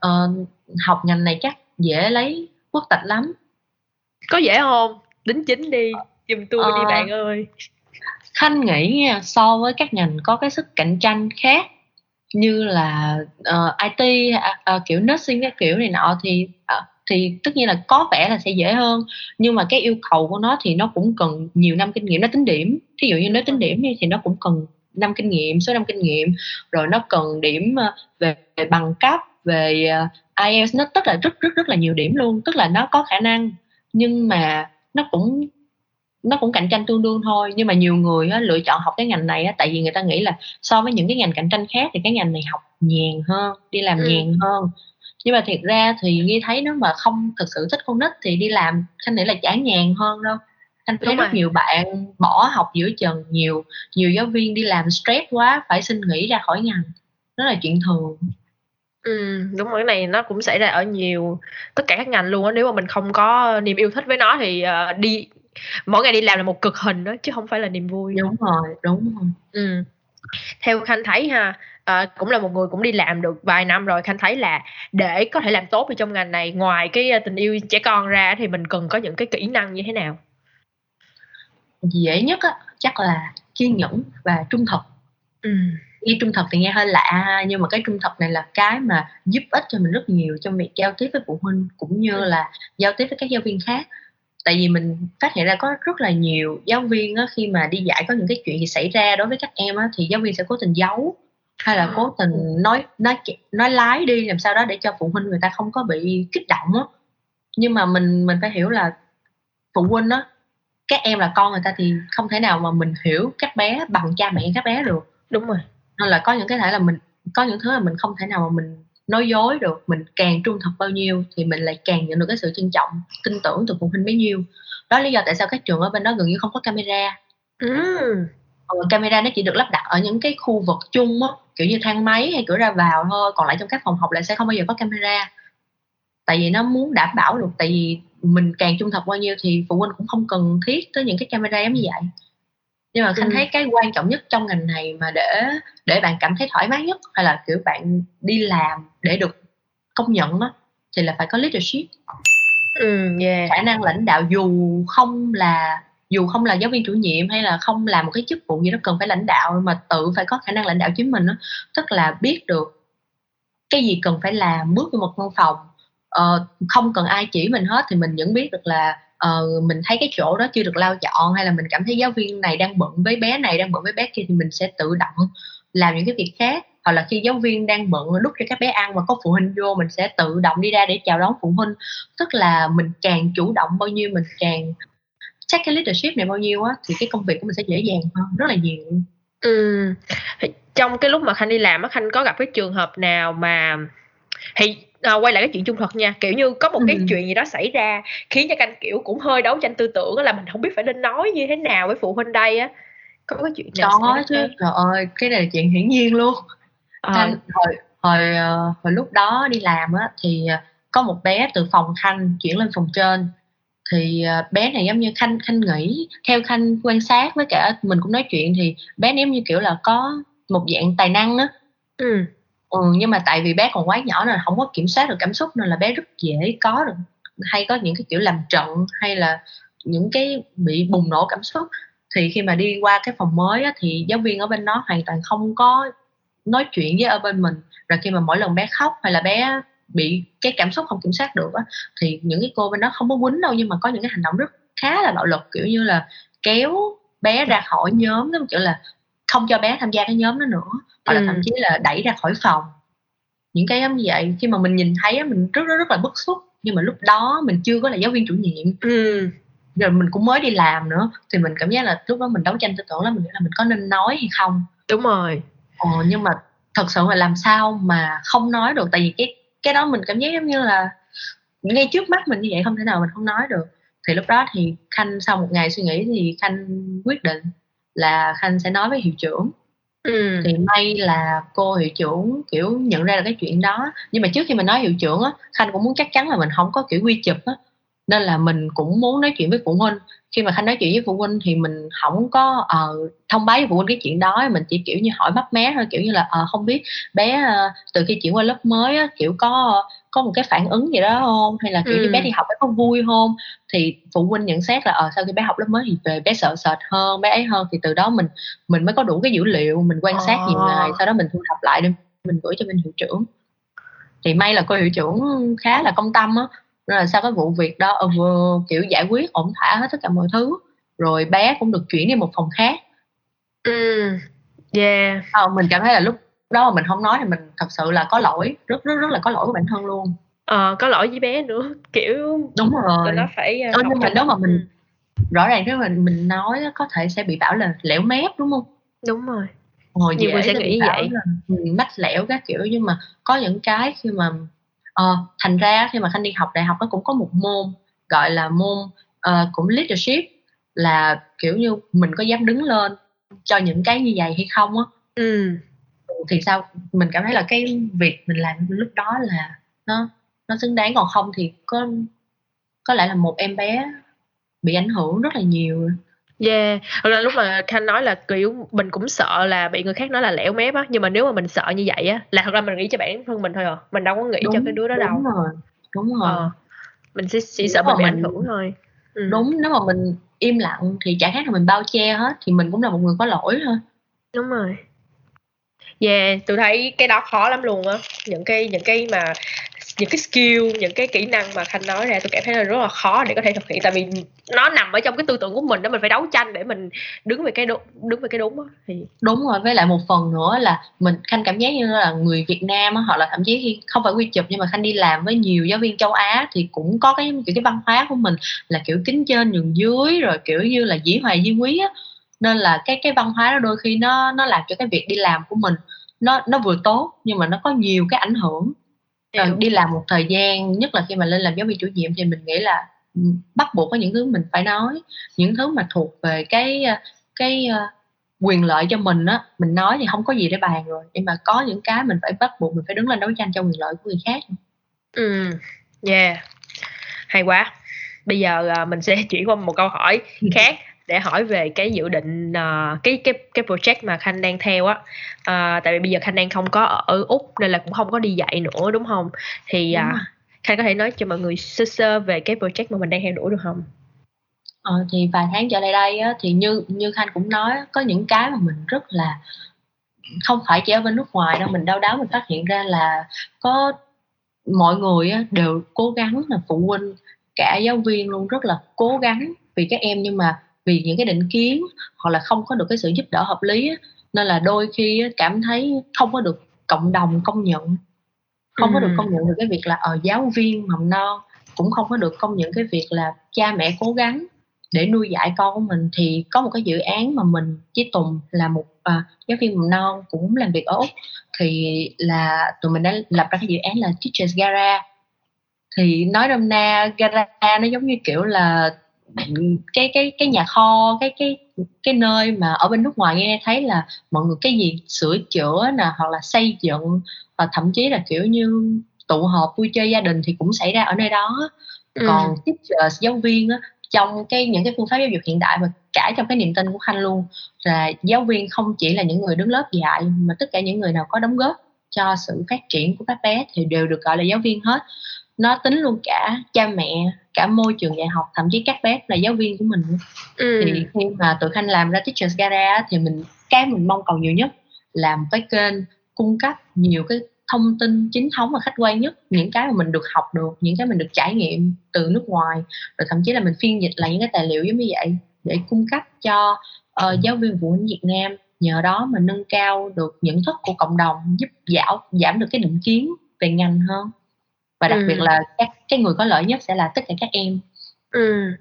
uh, học ngành này chắc dễ lấy quốc tịch lắm. Có dễ không? Đính chính đi giùm tôi uh, đi bạn ơi. Khanh nghĩ nha so với các ngành có cái sức cạnh tranh khác như là uh, IT uh, kiểu nursing cái kiểu này nọ thì uh, thì tất nhiên là có vẻ là sẽ dễ hơn. Nhưng mà cái yêu cầu của nó thì nó cũng cần nhiều năm kinh nghiệm nó tính điểm. Thí dụ như nếu tính điểm thì nó cũng cần năm kinh nghiệm số năm kinh nghiệm. Rồi nó cần điểm về bằng cấp về IELTS nó tất là rất rất rất là nhiều điểm luôn. Tức là nó có khả năng nhưng mà nó cũng nó cũng cạnh tranh tương đương thôi. Nhưng mà nhiều người á, lựa chọn học cái ngành này á, tại vì người ta nghĩ là so với những cái ngành cạnh tranh khác thì cái ngành này học nhàn hơn đi làm ừ. nhàn hơn. Nhưng mà thiệt ra thì nghi thấy nếu mà không thực sự thích con nít thì đi làm khanh nghĩ là chả nhàn hơn đâu. Khanh thấy rất nhiều bạn bỏ học giữa chừng nhiều nhiều giáo viên đi làm stress quá phải xin nghỉ ra khỏi ngành. Đó là chuyện thường Ừ, đúng rồi, cái này nó cũng xảy ra ở nhiều tất cả các ngành luôn á, nếu mà mình không có niềm yêu thích với nó thì, ờ, đi mỗi ngày đi làm là một cực hình đó chứ không phải là niềm vui. Đúng rồi, đúng rồi. Ừm. Theo Khanh thấy ha, ờ, cũng là một người cũng đi làm được vài năm rồi, Khanh thấy là để có thể làm tốt ở trong ngành này, ngoài cái, tình yêu trẻ con ra thì mình cần có những cái kỹ năng như thế nào? Dễ nhất á, chắc là kiên nhẫn và trung thực. Ừm nghe trung thực thì nghe hơi lạ nhưng mà cái trung thực này là cái mà giúp ích cho mình rất nhiều trong việc giao tiếp với phụ huynh cũng như ừ. là giao tiếp với các giáo viên khác. Tại vì mình phát hiện ra có rất là nhiều giáo viên á, khi mà đi dạy có những cái chuyện gì xảy ra đối với các em á, thì giáo viên sẽ cố tình giấu hay là cố tình nói nói nói lái đi làm sao đó để cho phụ huynh người ta không có bị kích động á. Nhưng mà mình mình phải hiểu là phụ huynh á các em là con người ta thì không thể nào mà mình hiểu các bé bằng cha mẹ các bé được. Đúng rồi nên là có những cái thể là mình có những thứ là mình không thể nào mà mình nói dối được mình càng trung thực bao nhiêu thì mình lại càng nhận được cái sự trân trọng tin tưởng từ phụ huynh bấy nhiêu. Đó là lý do tại sao các trường ở bên đó gần như không có camera. Ừ. ừ, camera nó chỉ được lắp đặt ở những cái khu vực chung á kiểu như thang máy hay cửa ra vào thôi còn lại trong các phòng học lại sẽ không bao giờ có camera. Tại vì nó muốn đảm bảo được tại vì mình càng trung thực bao nhiêu thì phụ huynh cũng không cần thiết tới những cái camera giống như vậy nhưng mà khanh ừ. thấy cái quan trọng nhất trong ngành này mà để để bạn cảm thấy thoải mái nhất hay là kiểu bạn đi làm để được công nhận á thì là phải có leadership ừ, yeah. khả năng lãnh đạo dù không là dù không là giáo viên chủ nhiệm hay là không làm một cái chức vụ gì đó cần phải lãnh đạo mà tự phải có khả năng lãnh đạo chính mình đó. tức là biết được cái gì cần phải làm bước vào một văn phòng uh, không cần ai chỉ mình hết thì mình vẫn biết được là uh, mình thấy cái chỗ đó chưa được lau dọn hay là mình cảm thấy giáo viên này đang bận với bé này đang bận với bé kia thì mình sẽ tự động làm những cái việc khác. Hoặc là khi giáo viên đang bận đút cho các bé ăn và có phụ huynh vô mình sẽ tự động đi ra để chào đón phụ huynh. Tức là mình càng chủ động bao nhiêu mình càng check cái leadership này bao nhiêu á thì cái công việc của mình sẽ dễ dàng hơn rất là nhiều. Ừ. trong cái lúc mà khanh đi làm á khanh có gặp cái trường hợp nào mà thì à, quay lại cái chuyện trung thực nha. Kiểu như có một ừ. cái chuyện gì đó xảy ra khiến cho canh kiểu cũng hơi đấu tranh tư tưởng là mình không biết phải nên nói như thế nào với phụ huynh đây á. Có cái chuyện nào có chứ. trời ơi cái này là chuyện hiển nhiên luôn. À. Thanh, hồi hồi ờ, hồi lúc đó đi làm á thì ờ, có một bé từ phòng khanh chuyển lên phòng trên. Thì bé này giống như khanh khanh nghĩ theo khanh quan sát với cả mình cũng nói chuyện thì bé này giống như kiểu là có một dạng tài năng đó ừ ừ, nhưng mà tại vì bé còn quá nhỏ nên không có kiểm soát được cảm xúc nên là bé rất dễ có được. Hay có những cái kiểu làm trận hay là những cái bị bùng nổ cảm xúc. Thì khi mà đi qua cái phòng mới á, thì giáo viên ở bên đó hoàn toàn không có nói chuyện với ở bên mình. Rồi khi mà mỗi lần bé khóc hay là bé bị cái cảm xúc không kiểm soát được á, thì những cái cô bên đó không có quýnh đâu nhưng mà có những cái hành động rất khá là bạo lực kiểu như là kéo bé ra khỏi nhóm giống kiểu là không cho bé tham gia cái nhóm đó nữa hoặc là ừ. thậm chí là đẩy ra khỏi phòng. Những cái giống như vậy khi mà mình nhìn thấy mình rất rất rất là bức xúc. Nhưng mà lúc đó mình chưa có là giáo viên chủ nhiệm. Ừ. rồi mình cũng mới đi làm nữa. Thì mình cảm giác là lúc đó mình đấu tranh tư tưởng là mình nghĩ là mình có nên nói hay không. Đúng rồi. Ờ, nhưng mà thật sự là làm sao mà không nói được? Tại vì cái cái đó mình cảm giác giống như là ngay trước mắt mình như vậy không thể nào mình không nói được. Thì lúc đó thì khanh sau một ngày suy nghĩ thì khanh quyết định là khanh sẽ nói với hiệu trưởng. Ừ. thì may là cô hiệu trưởng kiểu nhận ra là cái chuyện đó. Nhưng mà trước khi mình nói hiệu trưởng á khanh cũng muốn chắc chắn là mình không có kiểu quy chụp á. Nên là mình cũng muốn nói chuyện với phụ huynh. Khi mà khanh nói chuyện với phụ huynh thì mình không có uh, thông báo với phụ huynh cái chuyện đó. Mình chỉ kiểu như hỏi mấp mé thôi kiểu như là uh, không biết bé uh, từ khi chuyển qua lớp mới á, kiểu có có một cái phản ứng gì đó không? Hay là kiểu ừ. như bé đi học bé có vui không? Thì phụ huynh nhận xét là ờ sau khi bé học lớp mới thì về bé sợ sệt hơn bé ấy hơn thì từ đó mình mình mới có đủ cái dữ liệu mình quan sát nhiều ngày sau đó mình thu thập lại để mình gửi cho bên hiệu trưởng. Thì may là cô hiệu trưởng khá là công tâm á nên là sau cái vụ việc đó uh, kiểu giải quyết ổn thỏa hết tất cả mọi thứ rồi bé cũng được chuyển đi một phòng khác. Ừ yeah. Ờ, mình cảm thấy là lúc đó mà mình không nói thì mình thật sự là có lỗi rất rất rất là có lỗi của bản thân luôn. Ờ có lỗi với bé nữa kiểu đúng rồi. nó phải ờ, nhưng mà nếu mà mình ừ. rõ ràng nếu mà mình nói có thể sẽ bị bảo là lẻo mép đúng không? Đúng rồi. Hồi nhiều người sẽ nghĩ vậy. là mách lẻo các kiểu. Nhưng mà có những cái khi mà uh, thành ra khi mà khanh đi học đại học nó cũng có một môn gọi là môn uh, cũng leadership là kiểu như mình có dám đứng lên cho những cái như vậy hay không á. Ừ. thì sao mình cảm thấy là cái việc mình làm lúc đó là nó nó xứng đáng còn không thì có có lẽ là một em bé bị ảnh hưởng rất là nhiều Yeah, thật ra lúc mà Khanh nói là kiểu mình cũng sợ là bị người khác nói là lẻo mép á, nhưng mà nếu mà mình sợ như vậy á, là thật ra mình nghĩ cho bản thân mình thôi à, mình đâu có nghĩ đúng, cho cái đứa đó đúng đâu. Rồi, đúng rồi. Ờ, mình chỉ, chỉ sợ mình bị ảnh hưởng thôi. Ừ. Đúng, nếu mà mình im lặng thì chả khác là mình bao che hết, thì mình cũng là một người có lỗi thôi. Đúng rồi. Dạ, yeah, tôi thấy cái đó khó lắm luôn á. Những cái những cái mà những cái skill những cái kỹ năng mà khanh nói ra tôi cảm thấy là rất là khó để có thể thực hiện tại vì nó nằm ở trong cái tư tưởng của mình đó mình phải đấu tranh để mình đứng về cái đúng đứng về cái đúng đó. thì đúng rồi với lại một phần nữa là mình khanh cảm giác như là người việt nam hoặc là thậm chí khi không phải quy chụp nhưng mà khanh đi làm với nhiều giáo viên châu á thì cũng có cái kiểu cái văn hóa của mình là kiểu kính trên nhường dưới rồi kiểu như là dĩ hòa di quý á nên là cái cái văn hóa đó đôi khi nó nó làm cho cái việc đi làm của mình nó nó vừa tốt nhưng mà nó có nhiều cái ảnh hưởng. Rồi đi làm một thời gian nhất là khi mà lên làm giáo viên chủ nhiệm thì mình nghĩ là ừ, bắt buộc có những thứ mình phải nói những thứ mà thuộc về cái ờ, cái ờ, quyền lợi cho mình á mình nói thì không có gì để bàn rồi. Nhưng mà có những cái mình phải bắt buộc mình phải đứng lên đấu tranh cho quyền lợi của người khác. Ừ yeah. Hay quá. Bây giờ mình sẽ chuyển qua một câu hỏi khác để hỏi về cái dự định uh, cái cái cái project mà khanh đang theo á. Uh, tại vì bây giờ khanh đang không có ở úc nên là cũng không có đi dạy nữa đúng không? Thì uh, khanh có thể nói cho mọi người sơ sơ về cái project mà mình đang theo đuổi được không? Ờ, thì vài tháng trở lại đây á, thì như như khanh cũng nói có những cái mà mình rất là không phải chỉ ở bên nước ngoài đâu mình đau đáo mình phát hiện ra là có mọi người á, đều cố gắng là phụ huynh cả giáo viên luôn rất là cố gắng. Vì các em nhưng mà vì những cái định kiến hoặc là không có được cái sự giúp đỡ hợp lý nên là đôi khi cảm thấy không có được cộng đồng công nhận không ừ. có được công nhận được cái việc là ở ờ, giáo viên mầm non cũng không có được công nhận cái việc là cha mẹ cố gắng để nuôi dạy con của mình thì có một cái dự án mà mình với Tùng là một uh, giáo viên mầm non cũng làm việc ở Úc thì là tụi mình đã lập ra cái dự án là Teachers Gara thì nói đâm na gara nó giống như kiểu là cái cái cái nhà kho cái cái cái nơi mà ở bên nước ngoài nghe thấy là mọi người cái gì sửa chữa nè hoặc là xây dựng và thậm chí là kiểu như tụ họp vui chơi gia đình thì cũng xảy ra ở nơi đó ừ. còn teachers giáo viên á trong cái những cái phương pháp giáo dục hiện đại và cả trong cái niềm tin của khanh luôn là giáo viên không chỉ là những người đứng lớp dạy mà tất cả những người nào có đóng góp cho sự phát triển của các bé thì đều được gọi là giáo viên hết nó tính luôn cả cha mẹ cả môi trường dạy học thậm chí các bé là giáo viên của mình ừ. thì khi mà tụi khanh làm ra teachers gara thì mình cái mình mong cầu nhiều nhất là một cái kênh cung cấp nhiều cái thông tin chính thống và khách quan nhất những cái mà mình được học được những cái mình được trải nghiệm từ nước ngoài rồi thậm chí là mình phiên dịch lại những cái tài liệu giống như vậy để cung cấp cho uh, giáo viên phụ huynh Việt Nam. Nhờ đó mà nâng cao được nhận thức của cộng đồng giúp giảm giảm được cái định kiến về ngành hơn và đặc ừ. biệt là các cái người có lợi nhất sẽ là tất cả các em. Ừ.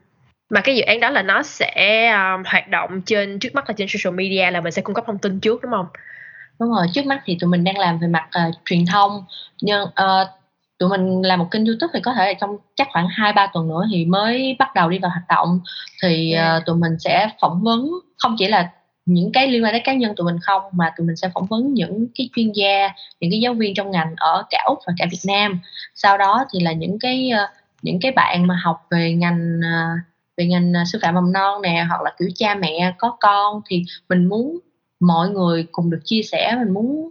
mà cái dự án đó là nó sẽ um, hoạt động trên trước mắt là trên social media là mình sẽ cung cấp thông tin trước đúng không? Đúng rồi trước mắt thì tụi mình đang làm về mặt uh, truyền thông. Nhưng uh, tụi mình làm một kênh youtube thì có thể là trong chắc khoảng hai ba tuần nữa thì mới bắt đầu đi vào hoạt động. Thì uh, tụi mình sẽ phỏng vấn không chỉ là những cái liên quan đến cá nhân tụi mình không, mà tụi mình sẽ phỏng vấn những cái chuyên gia, những cái giáo viên trong ngành ở cả úc và cả việt nam. Sau đó thì là những cái ờ, những cái bạn mà học về ngành ờ, về ngành ờ, sư phạm mầm non nè, hoặc là kiểu cha mẹ có con, thì mình muốn mọi người cùng được chia sẻ, mình muốn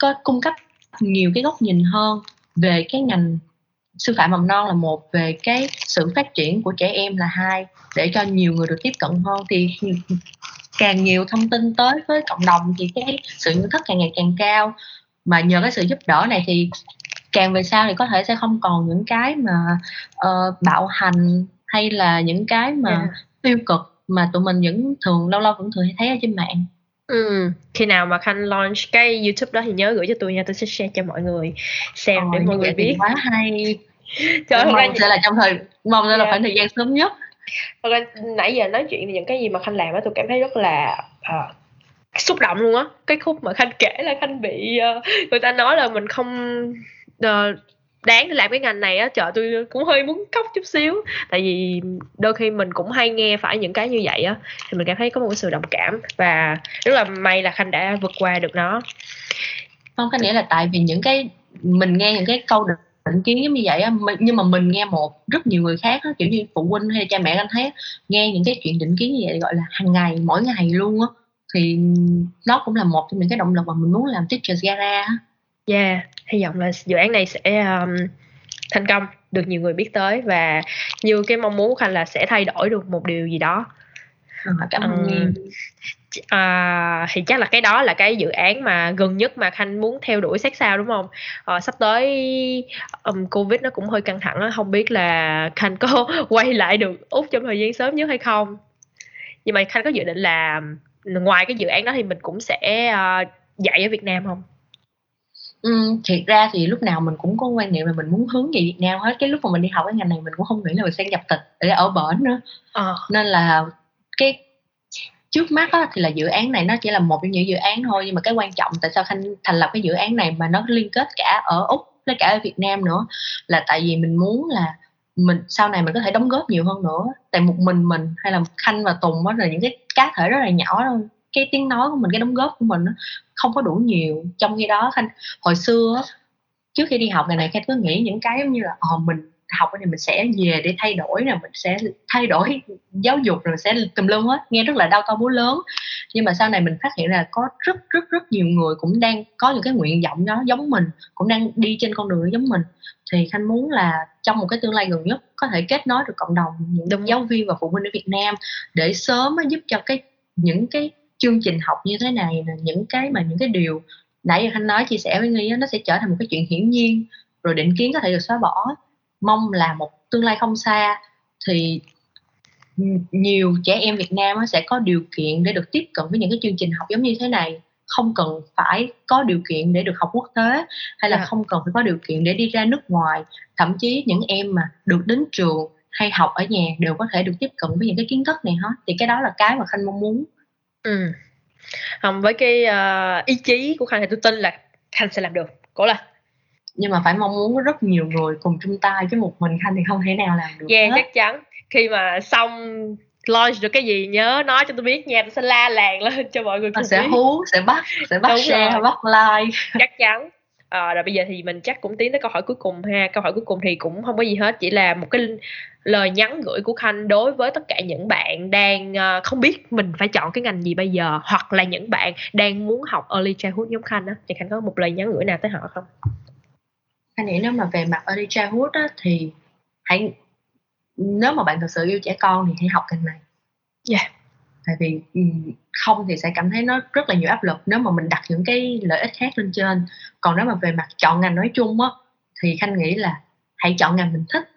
có cung cấp nhiều cái góc nhìn hơn về cái ngành sư phạm mầm non là một, về cái sự phát triển của trẻ em là hai, để cho nhiều người được tiếp cận hơn. Thì càng nhiều thông tin tới với cộng đồng thì cái sự nhận thức càng ngày càng cao mà nhờ cái sự giúp đỡ này thì càng về sau thì có thể sẽ không còn những cái mà uh, bạo hành hay là những cái mà yeah. tiêu cực mà tụi mình vẫn thường lâu lâu vẫn thường thấy ở trên mạng Ừ, khi nào mà Khanh launch cái YouTube đó thì nhớ gửi cho tôi nha, tôi sẽ share cho mọi người xem ờ, để mọi người biết. Quá hay. Trời mong sẽ là trong thời mong yeah. là khoảng thời gian sớm nhất. Thật ra nãy giờ nói chuyện thì những cái gì mà Khanh làm á tôi cảm thấy rất là uh, xúc động luôn á. Cái khúc mà Khanh kể là Khanh bị uh, người ta nói là mình không uh, đáng để làm cái ngành này á trời tôi cũng hơi muốn khóc chút xíu tại vì đôi khi mình cũng hay nghe phải những cái như vậy á thì mình cảm thấy có một cái sự đồng cảm và rất là may là khanh đã vượt qua được nó không khanh nghĩa là tại vì những cái mình nghe những cái câu định kiến giống như vậy á. Nhưng mà mình nghe một rất nhiều người khác á kiểu như phụ huynh hay cha mẹ anh thấy nghe những cái chuyện định kiến như vậy gọi là hàng ngày mỗi ngày luôn á. Thì nó cũng là một trong những cái động lực mà mình muốn làm teachers gara á. Yeah, hy vọng là dự án này sẽ um, thành công, được nhiều người biết tới và như cái mong muốn của Khanh là sẽ thay đổi được một điều gì đó. À, cảm ơn um, à, thì chắc là cái đó là cái dự án mà gần nhất mà khanh muốn theo đuổi sát sao đúng không à, sắp tới um, covid nó cũng hơi căng thẳng á không biết là khanh có quay lại được úc trong thời gian sớm nhất hay không nhưng mà khanh có dự định là ngoài cái dự án đó thì mình cũng sẽ uh, dạy ở việt nam không Ừm, thiệt ra thì lúc nào mình cũng có quan niệm là mình muốn hướng về Việt Nam hết. Cái lúc mà mình đi học cái ngành này mình cũng không nghĩ là mình sẽ nhập tịch để ở bển nữa. Ờ. Nên là cái trước mắt á, thì là dự án này nó chỉ là một trong những dự án thôi nhưng mà cái quan trọng tại sao Khanh thành lập cái dự án này mà nó liên kết cả ở Úc với cả ở Việt Nam nữa? Là tại vì mình muốn là mình sau này mình có thể đóng góp nhiều hơn nữa tại một mình mình hay là Khanh và Tùng đó là những cái cá thể rất là nhỏ thôi. Cái tiếng nói của mình cái đóng góp của mình không có đủ nhiều. Trong khi đó khanh hồi xưa trước khi đi học ngày này khanh cứ nghĩ những cái giống như là ờ mình học cái này mình sẽ về để thay đổi nè mình sẽ thay đổi giáo dục rồi sẽ tùm lum hết. Nghe rất là đau to búa lớn. Nhưng mà sau này mình phát hiện là có rất rất rất nhiều người cũng đang có những cái nguyện vọng đó giống mình cũng đang đi trên con đường giống mình. Thì khanh muốn là trong một cái tương lai gần nhất có thể kết nối được cộng đồng những Đúng. giáo viên và phụ huynh ở việt nam để sớm giúp cho cái những cái chương trình học như thế này là những cái mà những cái điều nãy giờ khanh nói chia sẻ với nghi nó sẽ trở thành một cái chuyện hiển nhiên rồi định kiến có thể được xóa bỏ mong là một tương lai không xa thì nhiều trẻ em Việt Nam sẽ có điều kiện để được tiếp cận với những cái chương trình học giống như thế này không cần phải có điều kiện để được học quốc tế hay là. Dạ. không cần phải có điều kiện để đi ra nước ngoài thậm chí những em mà được đến trường hay học ở nhà đều có thể được tiếp cận với những cái kiến thức này hết thì cái đó là cái mà khanh mong muốn Ừ. Hông, với cái, ờ, ý chí của Khanh thì tôi tin là Khanh sẽ làm được, cố lên. Nhưng mà phải mong muốn rất nhiều người cùng chung tay chứ một mình Khanh thì không thể nào làm được Yeah, hết. chắc chắn. Khi mà xong launch được cái gì nhớ nói cho tôi biết nha, tôi sẽ la làng lên cho mọi người cùng sẽ biết. hú, sẽ bắt, sẽ bắt Đúng share, rồi. bắt like. Chắc chắn. Ờ, rồi bây giờ thì mình chắc cũng tiến tới câu hỏi cuối cùng ha. Câu hỏi cuối cùng thì cũng không có gì hết, chỉ là một cái lời nhắn gửi của Khanh đối với tất cả những bạn đang ờ, không biết mình phải chọn cái ngành gì bây giờ hoặc là những bạn đang muốn học early childhood giống Khanh á thì Khanh có một lời nhắn gửi nào tới họ không? Khanh nghĩ nếu mà về mặt early childhood á thì hãy nếu mà bạn thật sự yêu trẻ con thì hãy học ngành này. Yeah. Tại vì không thì sẽ cảm thấy nó rất là nhiều áp lực nếu mà mình đặt những cái lợi ích khác lên trên. Còn nếu mà về mặt chọn ngành nói chung á thì Khanh nghĩ là hãy chọn ngành mình thích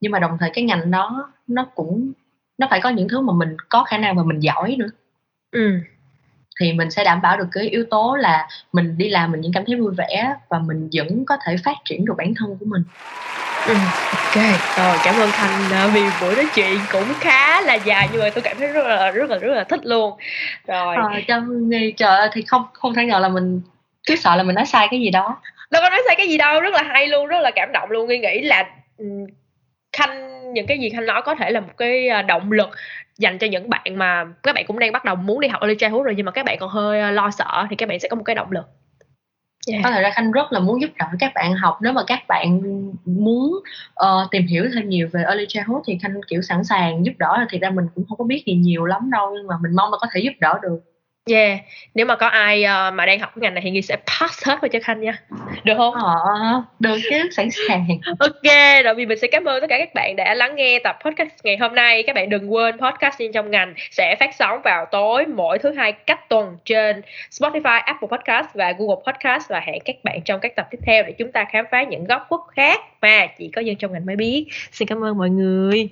nhưng mà đồng thời cái ngành đó nó cũng nó phải có những thứ mà mình có khả năng và mình giỏi nữa ừ. Thì mình sẽ đảm bảo được cái yếu tố là mình đi làm mình vẫn cảm thấy vui vẻ và mình vẫn có thể phát triển được bản thân của mình. Ừ, ok. Rồi cảm ơn thành à, vì buổi nói chuyện cũng khá là dài nhưng mà tôi cảm thấy rất là rất là rất là thích luôn. Rồi. Ờ, trong nghi trời thì không không thể ngờ là mình cứ sợ là mình nói sai cái gì đó. Đâu có nói sai cái gì đâu rất là hay luôn rất là cảm động luôn. Nghi nghĩ là ừ, khanh những cái gì khanh nói có thể là một cái à, động lực dành cho những bạn mà các bạn cũng đang bắt đầu muốn đi học early childhood rồi nhưng mà các bạn còn hơi ờ, lo sợ thì các bạn sẽ có một cái động lực. Yeah. có thể ra khanh rất là muốn giúp đỡ các bạn học. Nếu mà các bạn muốn uh, tìm hiểu thêm nhiều về early childhood thì khanh kiểu sẵn sàng giúp đỡ. Thì ra mình cũng không có biết gì nhiều lắm đâu nhưng mà mình mong là có thể giúp đỡ được. Yeah, nếu mà có ai uh, mà đang học cái ngành này thì Nghi sẽ pass hết qua cho Khanh nha. Được không? Ờ, được chứ, sẵn sàng. ok, rồi vì mình sẽ cảm ơn tất cả các bạn đã lắng nghe tập podcast ngày hôm nay. Các bạn đừng quên podcasting trong ngành sẽ phát sóng vào tối mỗi thứ hai cách tuần trên Spotify, Apple Podcast và Google Podcast và hẹn các bạn trong các tập tiếp theo để chúng ta khám phá những góc khuất khác mà chỉ có dân trong ngành mới biết. Xin cảm ơn mọi người.